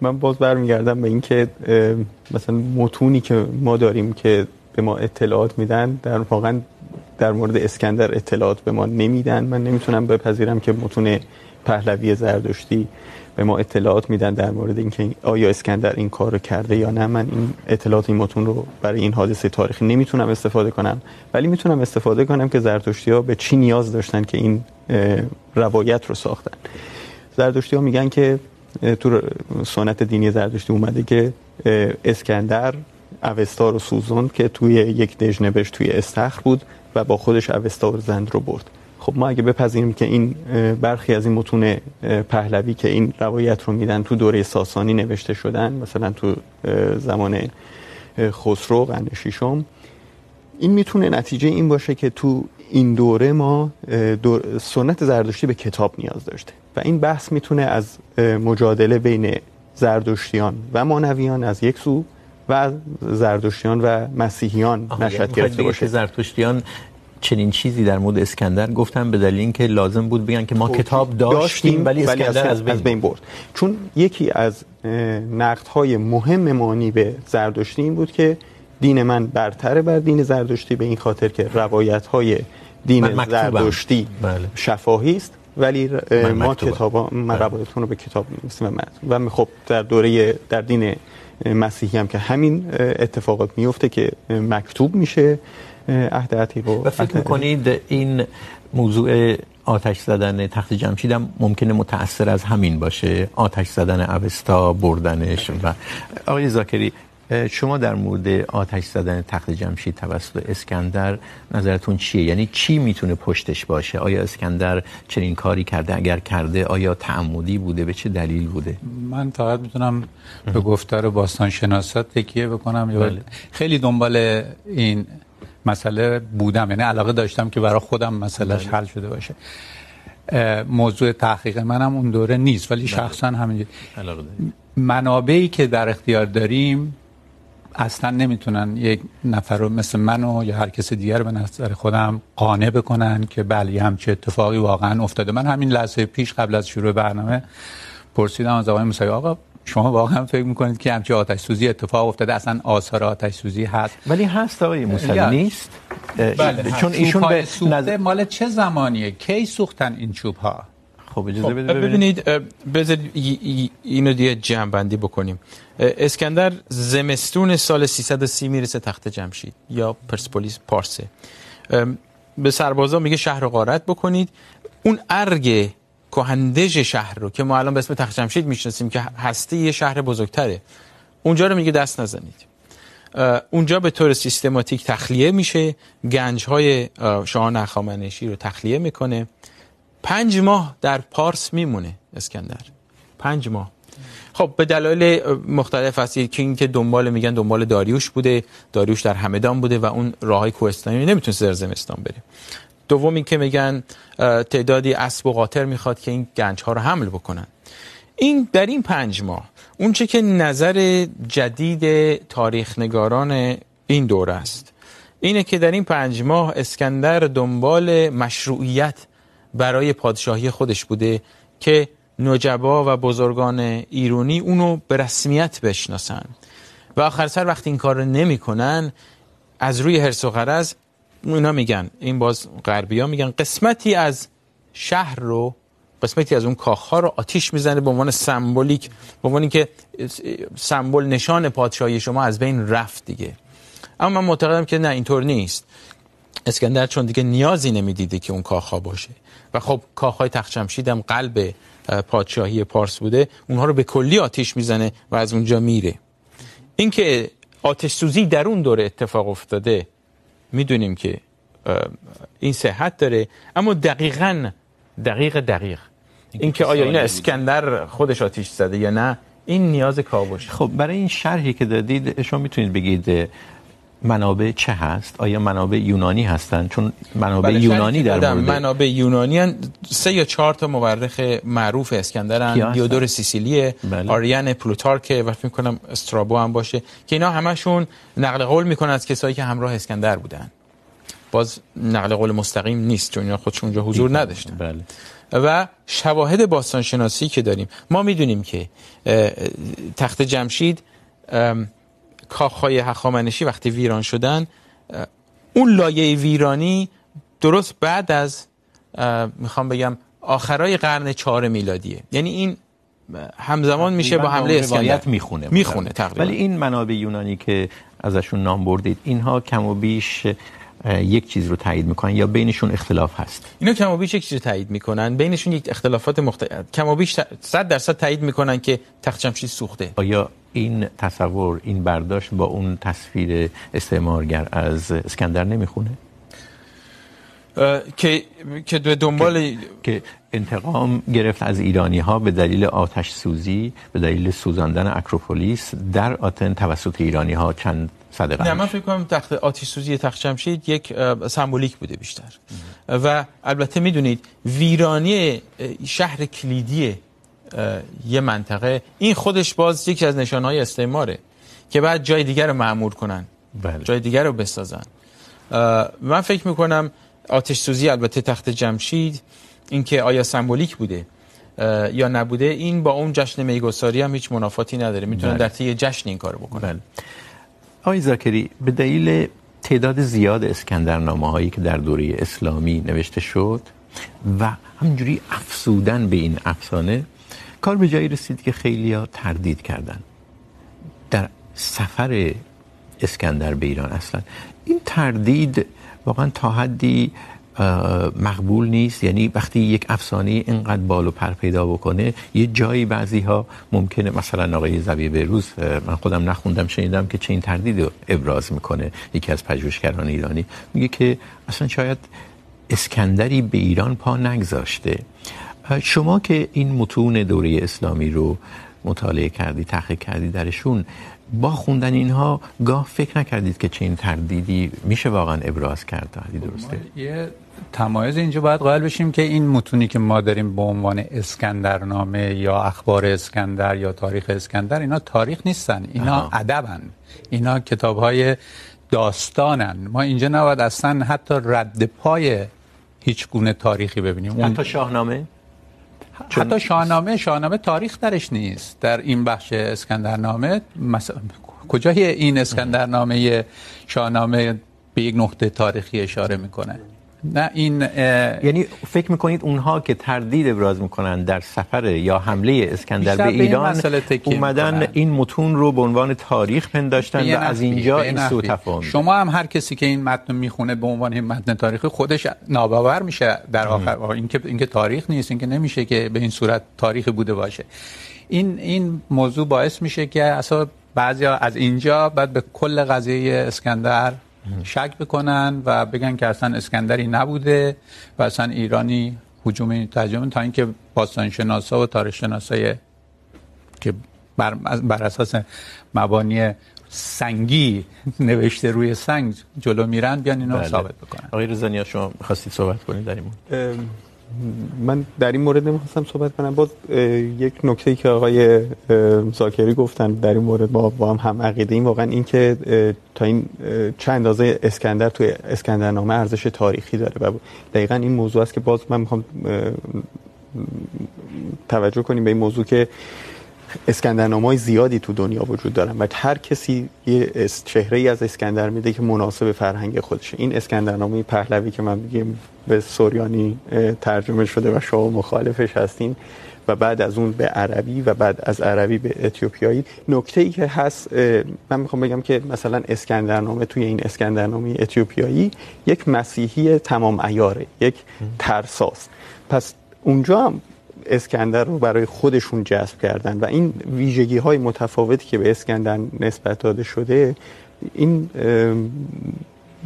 Speaker 3: من باز برمیگردم به اینکه مثلا متونی که ما داریم که به ما اطلاعات میدن در واقعا در مورد اسکندر اطلاعات به ما نمیدن. من نمیتونم بپذیرم که متون پهلوی زردشتی به ما اطلاعات میدن در مورد اینکه آیا اسکندر این کار رو کرده یا نه. من این اطلاعات، این متون رو برای این حادثه تاریخی نمیتونم استفاده کنم. ولی میتونم استفاده کنم که زرتشتی ها به چی نیاز داشتن که این روایت رو ساختن. زرتشتی ها میگن که تو سنت دینی زرتشتی اومده که اسکندر اوستا رو سوزوند که توی یک دژنبش توی استخر بود. و با خودش اوستا و زند رو برد. خب ما اگه بپذیریم که این برخی از این متون پهلوی که این روایت رو میدن تو دوره ساسانی نوشته شدن مثلا تو زمان خسرو قرن ششم این میتونه نتیجه این باشه که تو این دوره ما دور سنت زردشتی به کتاب نیاز داشته. و این بحث میتونه از مجادله بین زردشتیان و مانویان از یک سو و زردشتیان و مسیحیان نشد گرفته باشه.
Speaker 1: زردشتیان چنین چیزی در مورد اسکندر گفتن به دلیل اینکه لازم بود بگن که ما کتاب داشتیم ولی اسکندر از بین,
Speaker 3: از بین برد. چون یکی از نقدهای مهم مانی به زردشتی این بود که دین من برتره بر دین زردشتی به این خاطر که روایت های دین زردشتی شفاهی است ولی ما کتاب ما روایتون رو به کتاب می‌نویسیم و خب در دوره در دین مسیحی هم که همین اتفاقات میفته که مکتوب میشه. عهد عتیق
Speaker 1: و فکر می‌کنید این موضوع آتش زدن تخت جمشید هم ممکنه متأثر از همین باشه؟ آتش زدن اوستا بردنش و آقای زاکری شما در مورد آتش زدن تخت جمشید توسط اسکندر نظرتون چیه؟ یعنی چی میتونه پشتش باشه؟ آیا اسکندر چنین کاری کرده؟ اگر کرده آیا تعمدی بوده؟ به چه دلیل بوده؟
Speaker 4: من فقط میتونم به گفتار باستان شناسا تکیه بکنم. خیلی دنبال این مسئله بودم. یعنی علاقه داشتم که برای خودم مسئلهش حل شده باشه. موضوع تحقیق منم اون دوره نیست ولی شخصا همین منابعی که در اختیار داریم اصلا نمیتونن یک نفر رو مثل من و یا هر کس دیگر به نظر خودم قانع بکنن که بله همچه اتفاقی واقعا افتاده. من همین لحظه پیش قبل از شروع برنامه پرسیدم از آقای موسوی آقا شما واقعا فکر میکنید که همچه آتش سوزی اتفاق افتاده؟ اصلا آثار آتش سوزی هست.
Speaker 1: ولی هست آقای موسوی نیست؟
Speaker 4: بله چون ایشون به سوخته مال چه زمانیه؟ کی سوختن این چوب ها
Speaker 2: خب اجازه بده ببینید بذارید اینو دیگه جمع بندی بکنیم اسکندر زمستون سال 330 میرسه تخت جمشید یا پرسپولیس پارسه. به سربازا میگه شهر رو غارت بکنید. اون ارگ کهندج شهر رو که ما الان به اسم تخت جمشید میشناسیم که هسته یه شهر بزرگتره. اونجا رو میگه دست نزنید. اونجا به طور سیستماتیک تخلیه میشه. گنج های شاهان هخامنشی رو تخلیه میکنه. پنج ماه در پارس میمونه اسکندر. پنج ماه. خب، به دلایل مختلف هست که این که دنبال، میگن دنبال داریوش بوده. داریوش در همدان بوده و اون راههای کوهستانی نمیتونه در زمستان بره. دوم این که میگن تعدادی اسب و قاطر میخواد که این گنج ها رو حمل بکنن. این در این پنج ماه، اون چه که نظر جدید تاریخ نگاران این دوره است. اینه که در این پنج ماه اسکندر دنبال مشروعیت برای پادشاهی خودش بوده که نجبا و بزرگان ایرانی اونو به رسمیت بشناسن. و آخر سر وقتی این کار رو نمی کنن از روی حرص و غرض اینا میگن، این باز غربی ها میگن قسمتی از شهر رو، قسمتی از اون کاخها رو آتیش میزنه به عنوان سمبولیک، به عنوان اینکه سمبل نشان پادشاهی شما از بین رفت دیگه. اما من معتقدم که نه، اینطور نیست. اسکندر چون دیگه نیازی نمیدیده که اون کاخها باشه. و خب کاخهای تخت جمشید هم قلب پادشاهی پارس بوده، اونها رو به کلی آتیش میزنه و از اونجا میره. اینکه آتش سوزی در اون دوره اتفاق افتاده میدونیم که این صحت داره اما دقیقا دقیق دقیق. اینکه آیا این اسکندر خودش آتیش زده یا نه این نیاز کاوش.
Speaker 1: خب برای این شرحی که دادید شما میتونید بگید منابع چه هست؟ آیا منابع یونانی هستند چون منابع یونانی در مورد
Speaker 2: منابع یونانی هن. سه یا چهار تا مورخ معروف اسکندرن دیودور سیسیلیه بله. آریان پلوتارک و فکر می‌کنم استرابو هم باشه که اینا همشون نقل قول میکنن از کسایی که همراه اسکندر بودن. باز نقل قول مستقیم نیست چون اینا خودشون اونجا حضور نداشتن.
Speaker 1: بله.
Speaker 2: و شواهد باستان شناسی که داریم. ما میدونیم که تخت جمشید کاخهای هخامنشی وقتی ویران شدن اون لایه ویرانی درست بعد از میخوام بگم آخرای قرن چهار میلادیه. یعنی این همزمان میشه با حمله اسکندر.
Speaker 1: میخونه.
Speaker 2: میخونه تقریباً.
Speaker 1: ولی این منابع یونانی که ازشون نام بردید اینها کم و بیش یک چیز رو تایید میکنن یا بینشون اختلاف هست؟
Speaker 2: اینا کم و بیش یک چیز تایید میکنن. بینشون یک اختلافات مختلف کم و بیش 100 درصد تایید میکنن که تخت جمشید سوخته.
Speaker 1: آیا این تصور این برداشت با اون تصویر استعمارگر از اسکندر نمیخونه؟
Speaker 2: که که دو دنبال
Speaker 1: که انتقام گرفت از ایرانی ها به دلیل آتش سوزی به دلیل سوزاندن اکروپولیس در آتن توسط ایرانی ها چند صده قبل
Speaker 2: نه من فکر کنم تخت آتش سوزی تخت جمشید یک سمبولیک بوده بیشتر و البته میدونید ویرانی شهر کلیدی یه منطقه این خودش باز یکی از نشانهای استعماره که بعد جای دیگر رو معمور کنن
Speaker 1: بله.
Speaker 2: جای دیگر رو بسازن من فکر میکنم آتش سوزی البته تخت جمشید اینکه آیا سمبولیک بوده یا نبوده این با اون جشن میگساری هم هیچ منافاتی نداره میتونن بله. در طی جشن این کارو بکنن
Speaker 1: بله. آقای زاکری، به دلیل تعداد زیاد اسکندرنامه هایی که در دوره اسلامی نوشته شد و همجوری افسودن به این افسانه، کار به جایی رسید که خیلی ها تردید کردن. در سفر اسکندر به ایران اصلا. این تردید واقعا تا حدی مقبول نیست. یعنی وقتی یک افسانه اینقدر بال و پر پیدا بکنه، یه جایی بعضی ها ممکنه، مثلا آقای زوی بهروز من خودم نخوندم، شنیدم که چه این تردید رو ابراز میکنه یکی از پژوهشگران ایرانی. میگه که اصلا شاید اسکندری به ایران پا نگذاشته. شما که این متون دوره اسلامی رو مطالعه کردی، تحقیق کردی درشون با خوندن اینها گاه فکر نکردید که چه این تردیدی میشه واقعا ابراز کرد حدی درسته؟
Speaker 4: یه تمایز اینجا باید قائل بشیم که این متونی که ما داریم به عنوان اسکندرنامه یا اخبار اسکندر یا تاریخ اسکندر اینا تاریخ نیستن اینا ادبن اینا کتاب‌های داستانن. ما اینجا نباید اصلا حتی رد پای هیچ گونه تاریخی ببینیم.
Speaker 1: حتی شاهنامه؟
Speaker 4: حتی شاهنامه شاهنامه تاریخ درش نیست. در این بخش اسکندرنامه مس... کجای این اسکندرنامه شاهنامه به یک نقطه تاریخی اشاره میکنه؟ نه این
Speaker 1: یعنی فکر میکنید اونها که تردید ابراز میکنن در سفر یا حمله اسکندر به ایران اومدن این متون رو به عنوان تاریخ پنداشتن و از اینجا این سو تفاهم.
Speaker 4: شما هم هر کسی که این متن میخونه به عنوان متن تاریخی خودش ناباور میشه در آخر. اینکه اینکه تاریخ نیست اینکه نمیشه که به این صورت تاریخی بوده باشه. این این موضوع باعث میشه که اصلا بعضیا از اینجا بعد به کل قضیه اسکندر شک بکنن و بگن که اصلا اسکندری نبوده و اصلا ایرانی هجوم ترجمه تا اینکه باستان شناسا و تاریخ شناسای که بر, بر اساس مبانی سنگی نوشته روی سنگ جلو میرن بیان اینو ثابت بکنن.
Speaker 1: آقای رضانی شما خواستید صحبت کنید در این
Speaker 3: من در این مورد نمیخواستم صحبت کنم. باز یک نکته ای که آقای زاکری گفتن در این مورد ما با هم هم عقیده این واقعا این که تا این چند اندازه اسکندر توی اسکندرنامه ارزش تاریخی داره و دقیقا این موضوع است که باز من میخوام توجه کنیم به این موضوع که اسکندرنامه‌های زیادی تو دنیا وجود دارن و هر کسی یه چهره ای از اسکندر میده که مناسب فرهنگ خودشه. این اسکندرنامه پهلوی که من میگم به سوریانی ترجمه شده و شما مخالفش هستین و بعد از اون به عربی و بعد از عربی به اتیوپیایی. نکته ای که هست من میخوام بگم که مثلا اسکندرنامه توی این اسکندرنامه اتیوپیایی یک مسیحی تمام عیاره یک ترساست. پس اونجا هم اسکندر رو برای خودشون جذب کردن و این ویژگی های متفاوتی که به اسکندر نسبت داده شده این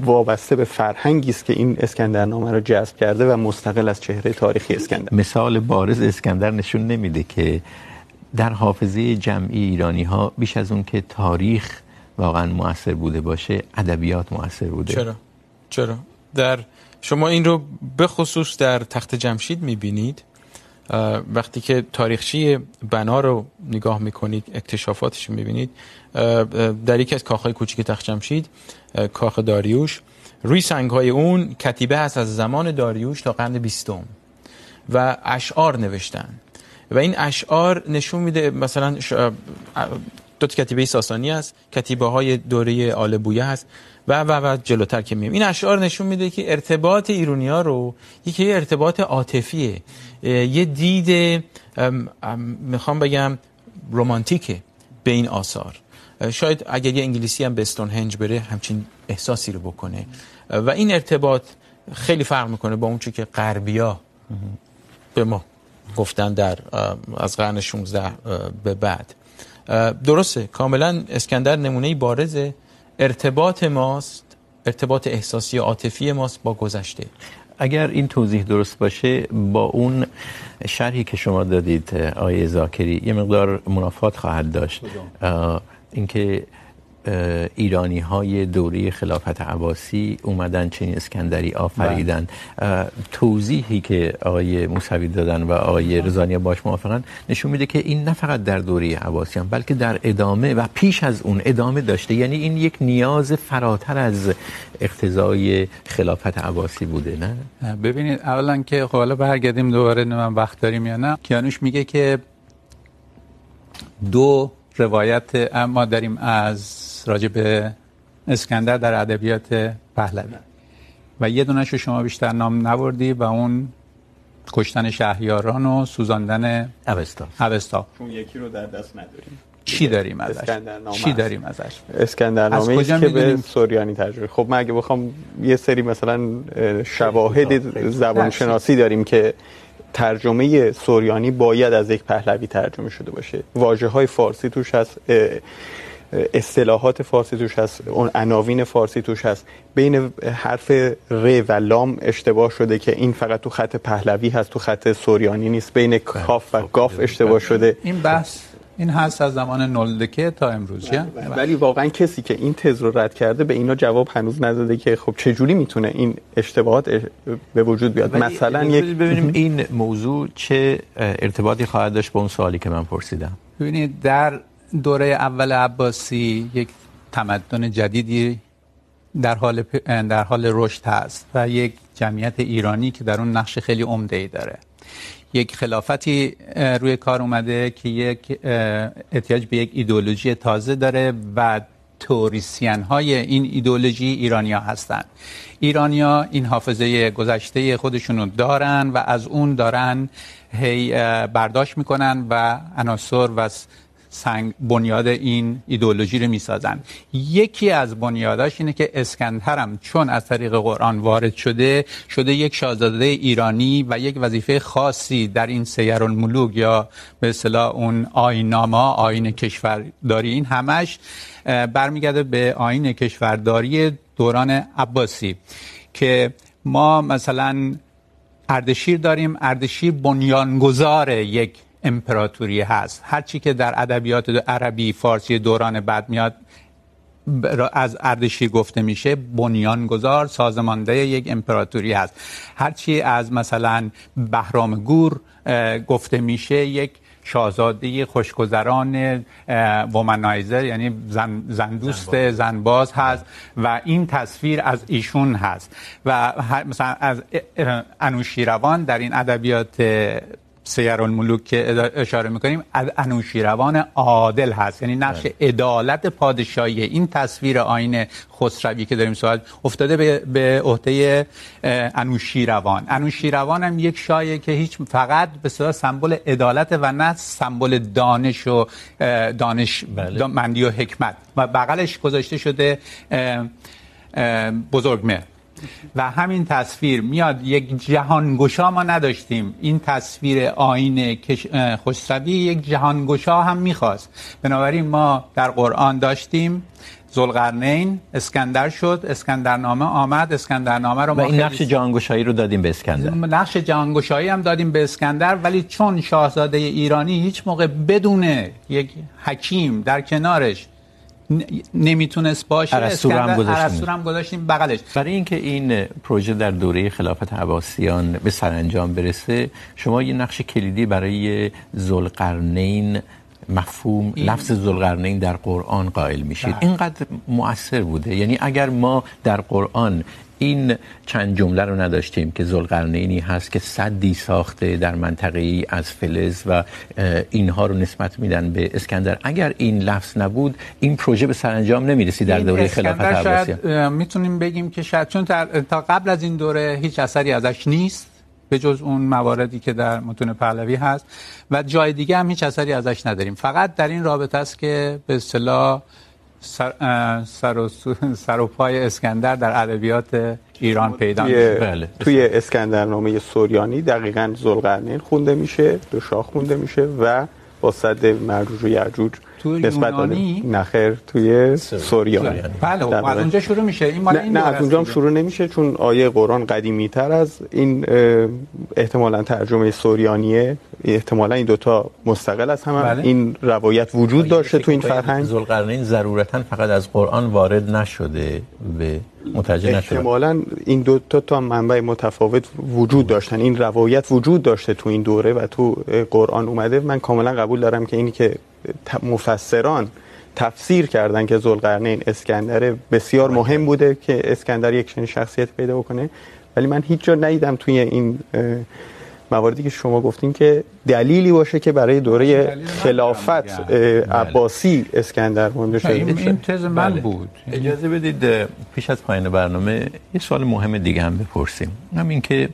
Speaker 3: وابسته به فرهنگی است که این اسکندرنامه رو جذب کرده و مستقل از چهره تاریخی اسکندر.
Speaker 1: مثال بارز اسکندر نشون نمیده که در حافظه جمعی ایرانی ها بیش از اون که تاریخ واقعا مؤثر بوده باشه ادبیات مؤثر بوده.
Speaker 2: چرا؟ چرا؟ در شما این رو به خصوص در تخت جمشید میبینید؟ وقتی که تاریخچی بنا رو نگاه میکنید، اکتشافاتش رو میبینید در یکی از کاخهای کوچیک تخت کاخ داریوش. روی سنگ های اون کتیبه هست از زمان داریوش تا قرن بیستم و اشعار نوشتن. و این اشعار نشون میده مثلا دو تا کتیبه ساسانی هست کتیبه های دوره آل بویه هست. و و و جلوتر که مییم این اشعار نشون میده که ارتباط ایرونیا رو یکی ارتباط عاطفیه. یه دید میخوام بگم رمانتیکه به این آثار. شاید اگر یه انگلیسی هم به استونهنج بره همچین احساسی رو بکنه. و این ارتباط خیلی فرق میکنه با اون چی که غربیا به ما گفتن در از قرن 16 به بعد. درسته، کاملا اسکندر نمونه بارزه. ارتباط ماست ارتباط احساسی و عاطفی ماست با گذشته.
Speaker 1: اگر این توضیح درست باشه با اون شرحی که شما دادید آیه زاکری یه مقدار منافات خواهد داشت. اینکه ایرانی های دوره خلافت عباسی اومدن چنین اسکندری آفریدن. توضیحی که آقای موسوی دادن و آقای رضانی باش موافقن نشون میده که این نه فقط در دوره عباسیان بلکه در ادامه و پیش از اون ادامه داشته. یعنی این یک نیاز فراتر از اقتضای خلافت عباسی بوده نه؟
Speaker 4: ببینید اولا که حالا برگردیم دوباره من وقت داریم یا نه. کیانوش میگه که دو روایت ما داریم از راجع به اسکندر در ادبیات پهلوی. و یه دونش رو شما بیشتر نام نبردی و اون کشتن شهریاران و سوزاندن
Speaker 1: اوستا.
Speaker 3: اوستا. چون یکی رو در دست نداریم.
Speaker 4: چی داریم ازش؟ چی داریم ازش؟
Speaker 3: اسکندرنامه است که به سوریانی ترجمه. خب من اگه بخوام یه سری مثلا شواهد زبان شناسی داریم که ترجمه سوریانی باید از یک پهلوی ترجمه شده باشه. واژه های فارسی توش هست. اصطلاحات فارسی توش هست اون عناوین فارسی توش هست. بین حرف ر و لام اشتباه شده که این فقط تو خط پهلوی هست تو خط سوریانی نیست. بین کاف و گاف اشتباه شده.
Speaker 4: این بحث این هست از زمان نولدکه تا امروز
Speaker 3: ولی واقعا کسی که این تز رو رد کرده به اینا جواب هنوز نداده که خب چه جوری میتونه این اشتباهات به وجود بیاد؟ مثلا یک
Speaker 1: ببینیم این موضوع چه ارتباطی خواهد داشت با اون سوالی که من پرسیدم.
Speaker 4: ببینید در دوره اول عباسی یک تمدن جدیدی در حال در حال رشد هست و یک جمعیت ایرانی که در اون نقش خیلی عمده ای داره. یک خلافتی روی کار اومده که یک احتیاج به یک ایدئولوژی تازه داره و توریسین های این ایدئولوژی ایرانیا هستند ایرانیا این حافظه گذشته خودشونو دارن و از اون دارن هی برداشت میکنن و عناصر و سنگ بنیاد این ایدئولوژی رو میسازن. یکی از بنیاداش اینه که اسکندر هم چون از طریق قرآن وارد شده شده یک شاهزاده ایرانی و یک وظیفه خاصی در این سیر الملوک یا به اصطلاح اون آیناما آین کشورداری. این همش برمیگرده به آین کشورداری دوران عباسی که ما مثلا اردشیر داریم. اردشیر بنیانگذار یک امپراتوری هست. هر چی که در ادبیات عربی فارسی دوران بعد میاد از اردشیر گفته میشه بنیانگذار سازمانده یک امپراتوری هست. هر چی از مثلا بهرام گور گفته میشه یک شاهزاده خوشگذران وومنایزر یعنی زن, زن دوست زن باز هست و این تصویر از ایشون هست. و مثلا از انوشیروان در این ادبیات سیر الملوک که اشاره میکنیم انوشیروان عادل هست. یعنی نقش عدالت پادشاهی. این تصویر آین خسروی که داریم سوال افتاده به, به عهده انوشیروان. انوشیروان هم یک شایه که هیچ فقط به صدا سمبل عدالت و نه سمبل دانش و دانش بله. مندی و حکمت. و بغلش گذاشته شده بزرگمهر و همین تصویر میاد یک جهانگشا ما نداشتیم. این تصویر آین خسروی یک جهانگشا هم میخواست. بنابراین ما در قرآن داشتیم. ذوالقرنین اسکندر شد اسکندرنامه آمد اسکندرنامه رو
Speaker 1: ما و این نقش جهانگشایی رو دادیم به اسکندر.
Speaker 4: نقش جهانگشایی هم دادیم به اسکندر ولی چون شاهزاده ایرانی هیچ موقع بدون یک حکیم در کنارش نمیتونست باشه
Speaker 1: ارسطو هم گذاشتیم.
Speaker 4: هم گذاشتیم بغلش.
Speaker 1: برای اینکه این پروژه در دوره خلافت عباسیان به سرانجام برسه شما یه نقش کلیدی برای ذوالقرنین مفهوم این... لفظ ذوالقرنین در قرآن قائل میشید. اینقدر مؤثر بوده؟ یعنی اگر ما در قرآن این چند جمله رو نداشتیم که ذوالقرنینی هست که صدی ساخته در منطقه ای از فلز و اینها رو نسبت میدن به اسکندر. اگر این لفظ نبود این پروژه به سرانجام نمیرسید در دوره خلافت عباسیان
Speaker 4: میتونیم بگیم که شاید چون تا قبل از این دوره هیچ اثری ازش نیست به جز اون مواردی که در متون پهلوی هست و جای دیگه هم هیچ اثری ازش نداریم. فقط در این رابطه است که به اصطلاح سر, سر, و سر و پای اسکندر در ادبیات ایران پیدا
Speaker 3: میشه بله. توی اسکندرنامه سوریانی دقیقاً ذوالقرنین خونده میشه دو شاه خونده میشه و با صد مرجوج و یعجوج نسبت
Speaker 4: یونانی؟
Speaker 3: نخیر توی سوریان.
Speaker 4: بله و از اونجا شروع میشه. این مال
Speaker 3: این نه از اونجا هم شروع نمیشه چون آیه قرآن قدیمی تر از این احتمالا ترجمه سوریانیه. احتمالا این دوتا مستقل از هم, بله. این روایت وجود داشته تو این فرهنگ.
Speaker 1: ذوالقرنین ضرورتا فقط از قرآن وارد نشده به متوجه نشده
Speaker 3: احتمالا این دو تا تا منبع متفاوت وجود داشتن. این روایت وجود داشته تو این دوره و تو قرآن اومده. من کاملا قبول دارم که اینی که مفسران تفسیر کردن که ذوالقرنین اسکندر بسیار مهم بوده که اسکندر یک چنین شخصیت پیدا بکنه. ولی من هیچ جا ندیدم توی این مواردی که شما گفتین که دلیلی باشه که برای دوره خلافت عباسی اسکندر مونده شده
Speaker 4: این تز من بود.
Speaker 1: اجازه بدید پیش از پایان برنامه یه سوال مهم دیگه هم بپرسیم. همین که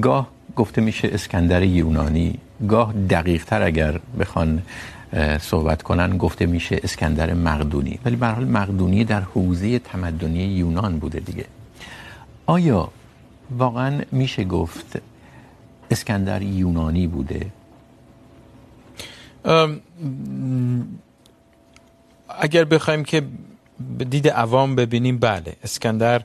Speaker 1: گاه گفته میشه اسکندر یونانی گاه دقیق تر اگر بخوان صحبت کنن گفته میشه اسکندر مقدونی. ولی به هر حال مقدونی در حوزه تمدنی یونان بوده دیگه. آیا واقعا میشه گفت اسکندر یونانی بوده؟
Speaker 2: اگر بخوایم که دید عوام ببینیم بله اسکندر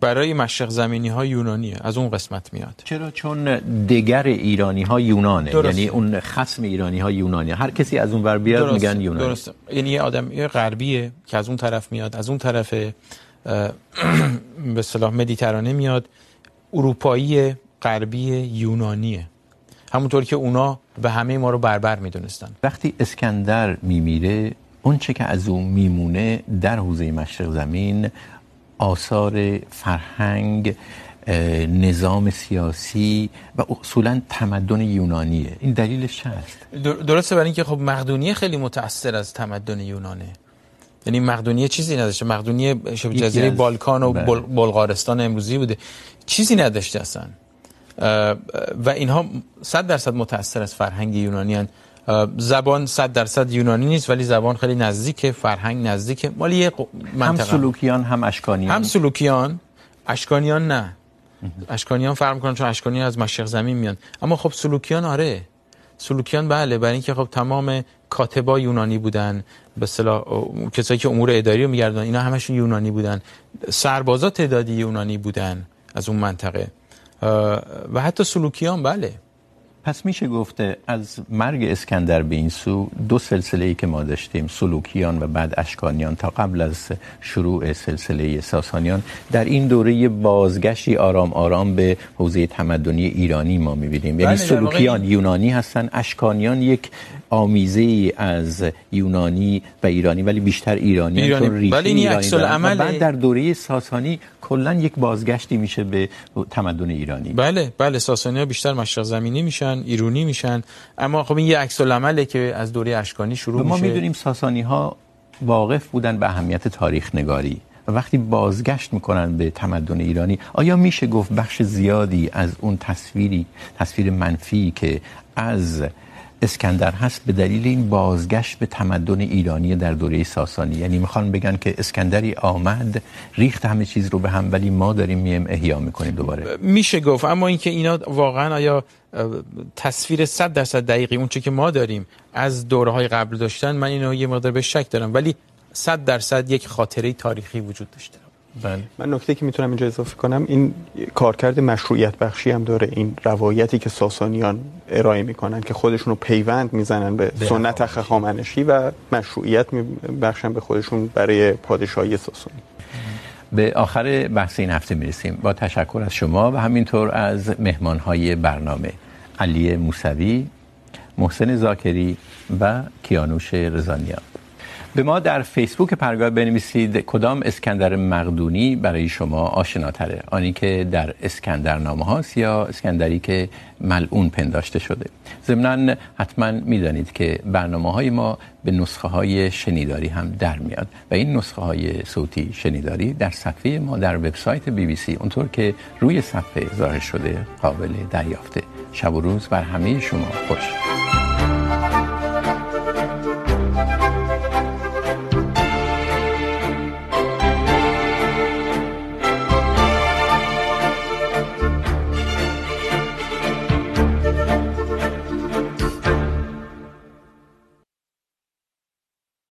Speaker 2: برای مشرق زمینی ها یونانیه از اون قسمت میاد.
Speaker 1: چرا؟ چون دگر ایرانی ها یونانه درست. یعنی اون خصم ایرانی ها یونانیه. هر کسی از اون ور بیاد درست. میگن یونانی.
Speaker 2: درست. یعنی یه آدم یه غربیه که از اون طرف میاد از اون طرف [CLEARS THROAT] به اصطلاح مدیترانه میاد اروپایی غربی یونانیه. همونطور که اونا به همه ما رو بربر میدونستن.
Speaker 1: وقتی اسکندر میمیره اون چه که از اون میمونه در حوزه مشرق زمین آثار فرهنگ نظام سیاسی و اصولا تمدن یونانیه. این دلیلش هست
Speaker 2: درسته برای اینکه خب مقدونیه خیلی متأثر از تمدن یونانه. یعنی مقدونیه چیزی نداشته. مقدونیه شبه جزیره بالکان و بل... بلغارستان امروزی بوده. چیزی نداشته اصلا. و اینها صد درصد متأثر از فرهنگ یونانی هن. زبان صد درصد یونانی نیست ولی زبان خیلی نزدیکه فرهنگ نزدیکه مالی منطقه
Speaker 1: هم سلوکیان هم اشکانیان.
Speaker 2: هم سلوکیان اشکانیان نه. اشکانیان فرق میکنن چون اشکانیان از مشرق زمین میان. اما خب سلوکیان آره. سلوکیان بله. برای اینکه خب تمام کاتبا یونانی بودن. به اصطلاح کسایی که امور اداری رو میگردن اینا همشون یونانی بودن. سربازا تعدادی یونانی بودن از اون منطقه. و حتی سلوکیان بله.
Speaker 1: پس میشه گفته از مرگ اسکندر به این سو دو سلسله ای که ما داشتیم سلوکیان و بعد اشکانیان تا قبل از شروع سلسله ساسانیان در این دوره بازگشتی آرام آرام به حوزه تمدنی ایرانی ما میبینیم. یعنی سلوکیان یونانی هستن اشکانیان یک آمیزه ای از یونانی و ایرانی ولی بیشتر ایرانی,
Speaker 2: ایرانی. چون ریشه ایرانی دارن.
Speaker 1: و بعد در دوره ساسانی کلا یک بازگشتی میشه به تمدن ایرانی.
Speaker 2: بله بله ساسانی ها بیشتر مشرق زمینی میشن ایرانی میشن اما خب این یه عکس العمله که از دوره اشکانی شروع
Speaker 1: میشه
Speaker 2: ما
Speaker 1: میدونیم ساسانی ها واقف بودن به اهمیت تاریخ نگاری و وقتی بازگشت میکنن به تمدن ایرانی آیا میشه گفت بخش زیادی از اون تصویری تصویر منفی که از اسکندر هست به دلیل این بازگشت به تمدن ایرانی در دوره ساسانی. یعنی میخوان بگن که اسکندری آمد، ریخت همه چیز رو به هم، ولی ما داریم میم احیا میکنیم دوباره.
Speaker 2: میشه گفت، اما اینکه اینا واقعا آیا تصویر 100 درصد دقیقی اون چه که ما داریم از دوره های قبل داشتن، من اینو یه مقدار به شک دارم، ولی 100 درصد یک خاطره تاریخی وجود داشته.
Speaker 3: بله. من نکته که میتونم اینجا اضافه کنم این کارکرد مشروعیت بخشی هم داره. این روایتی که ساسانیان ارائه میکنن که خودشون رو پیوند میزنن به سنت خخامنشی و مشروعیت میبخشن به خودشون برای پادشاهی ساسانی.
Speaker 1: به آخر بحث این هفته میرسیم. با تشکر از شما و همینطور از مهمانهای برنامه علی موسوی محسن زاکری و کیانوش رضانیان. به ما در فیسبوک پرگاه بنویسید کدام اسکندر مقدونی برای شما آشناتره. آنی که در اسکندر نامه هاست یا اسکندری که ملعون پنداشته شده. ضمناً حتما میدانید که برنامه های ما به نسخه های شنیداری هم در میاد و این نسخه های صوتی شنیداری در صفحه ما در وبسایت بی بی سی، اونطور که روی صفحه ظاهر شده، قابل دریافته. شب و روز بر همه شما خوش.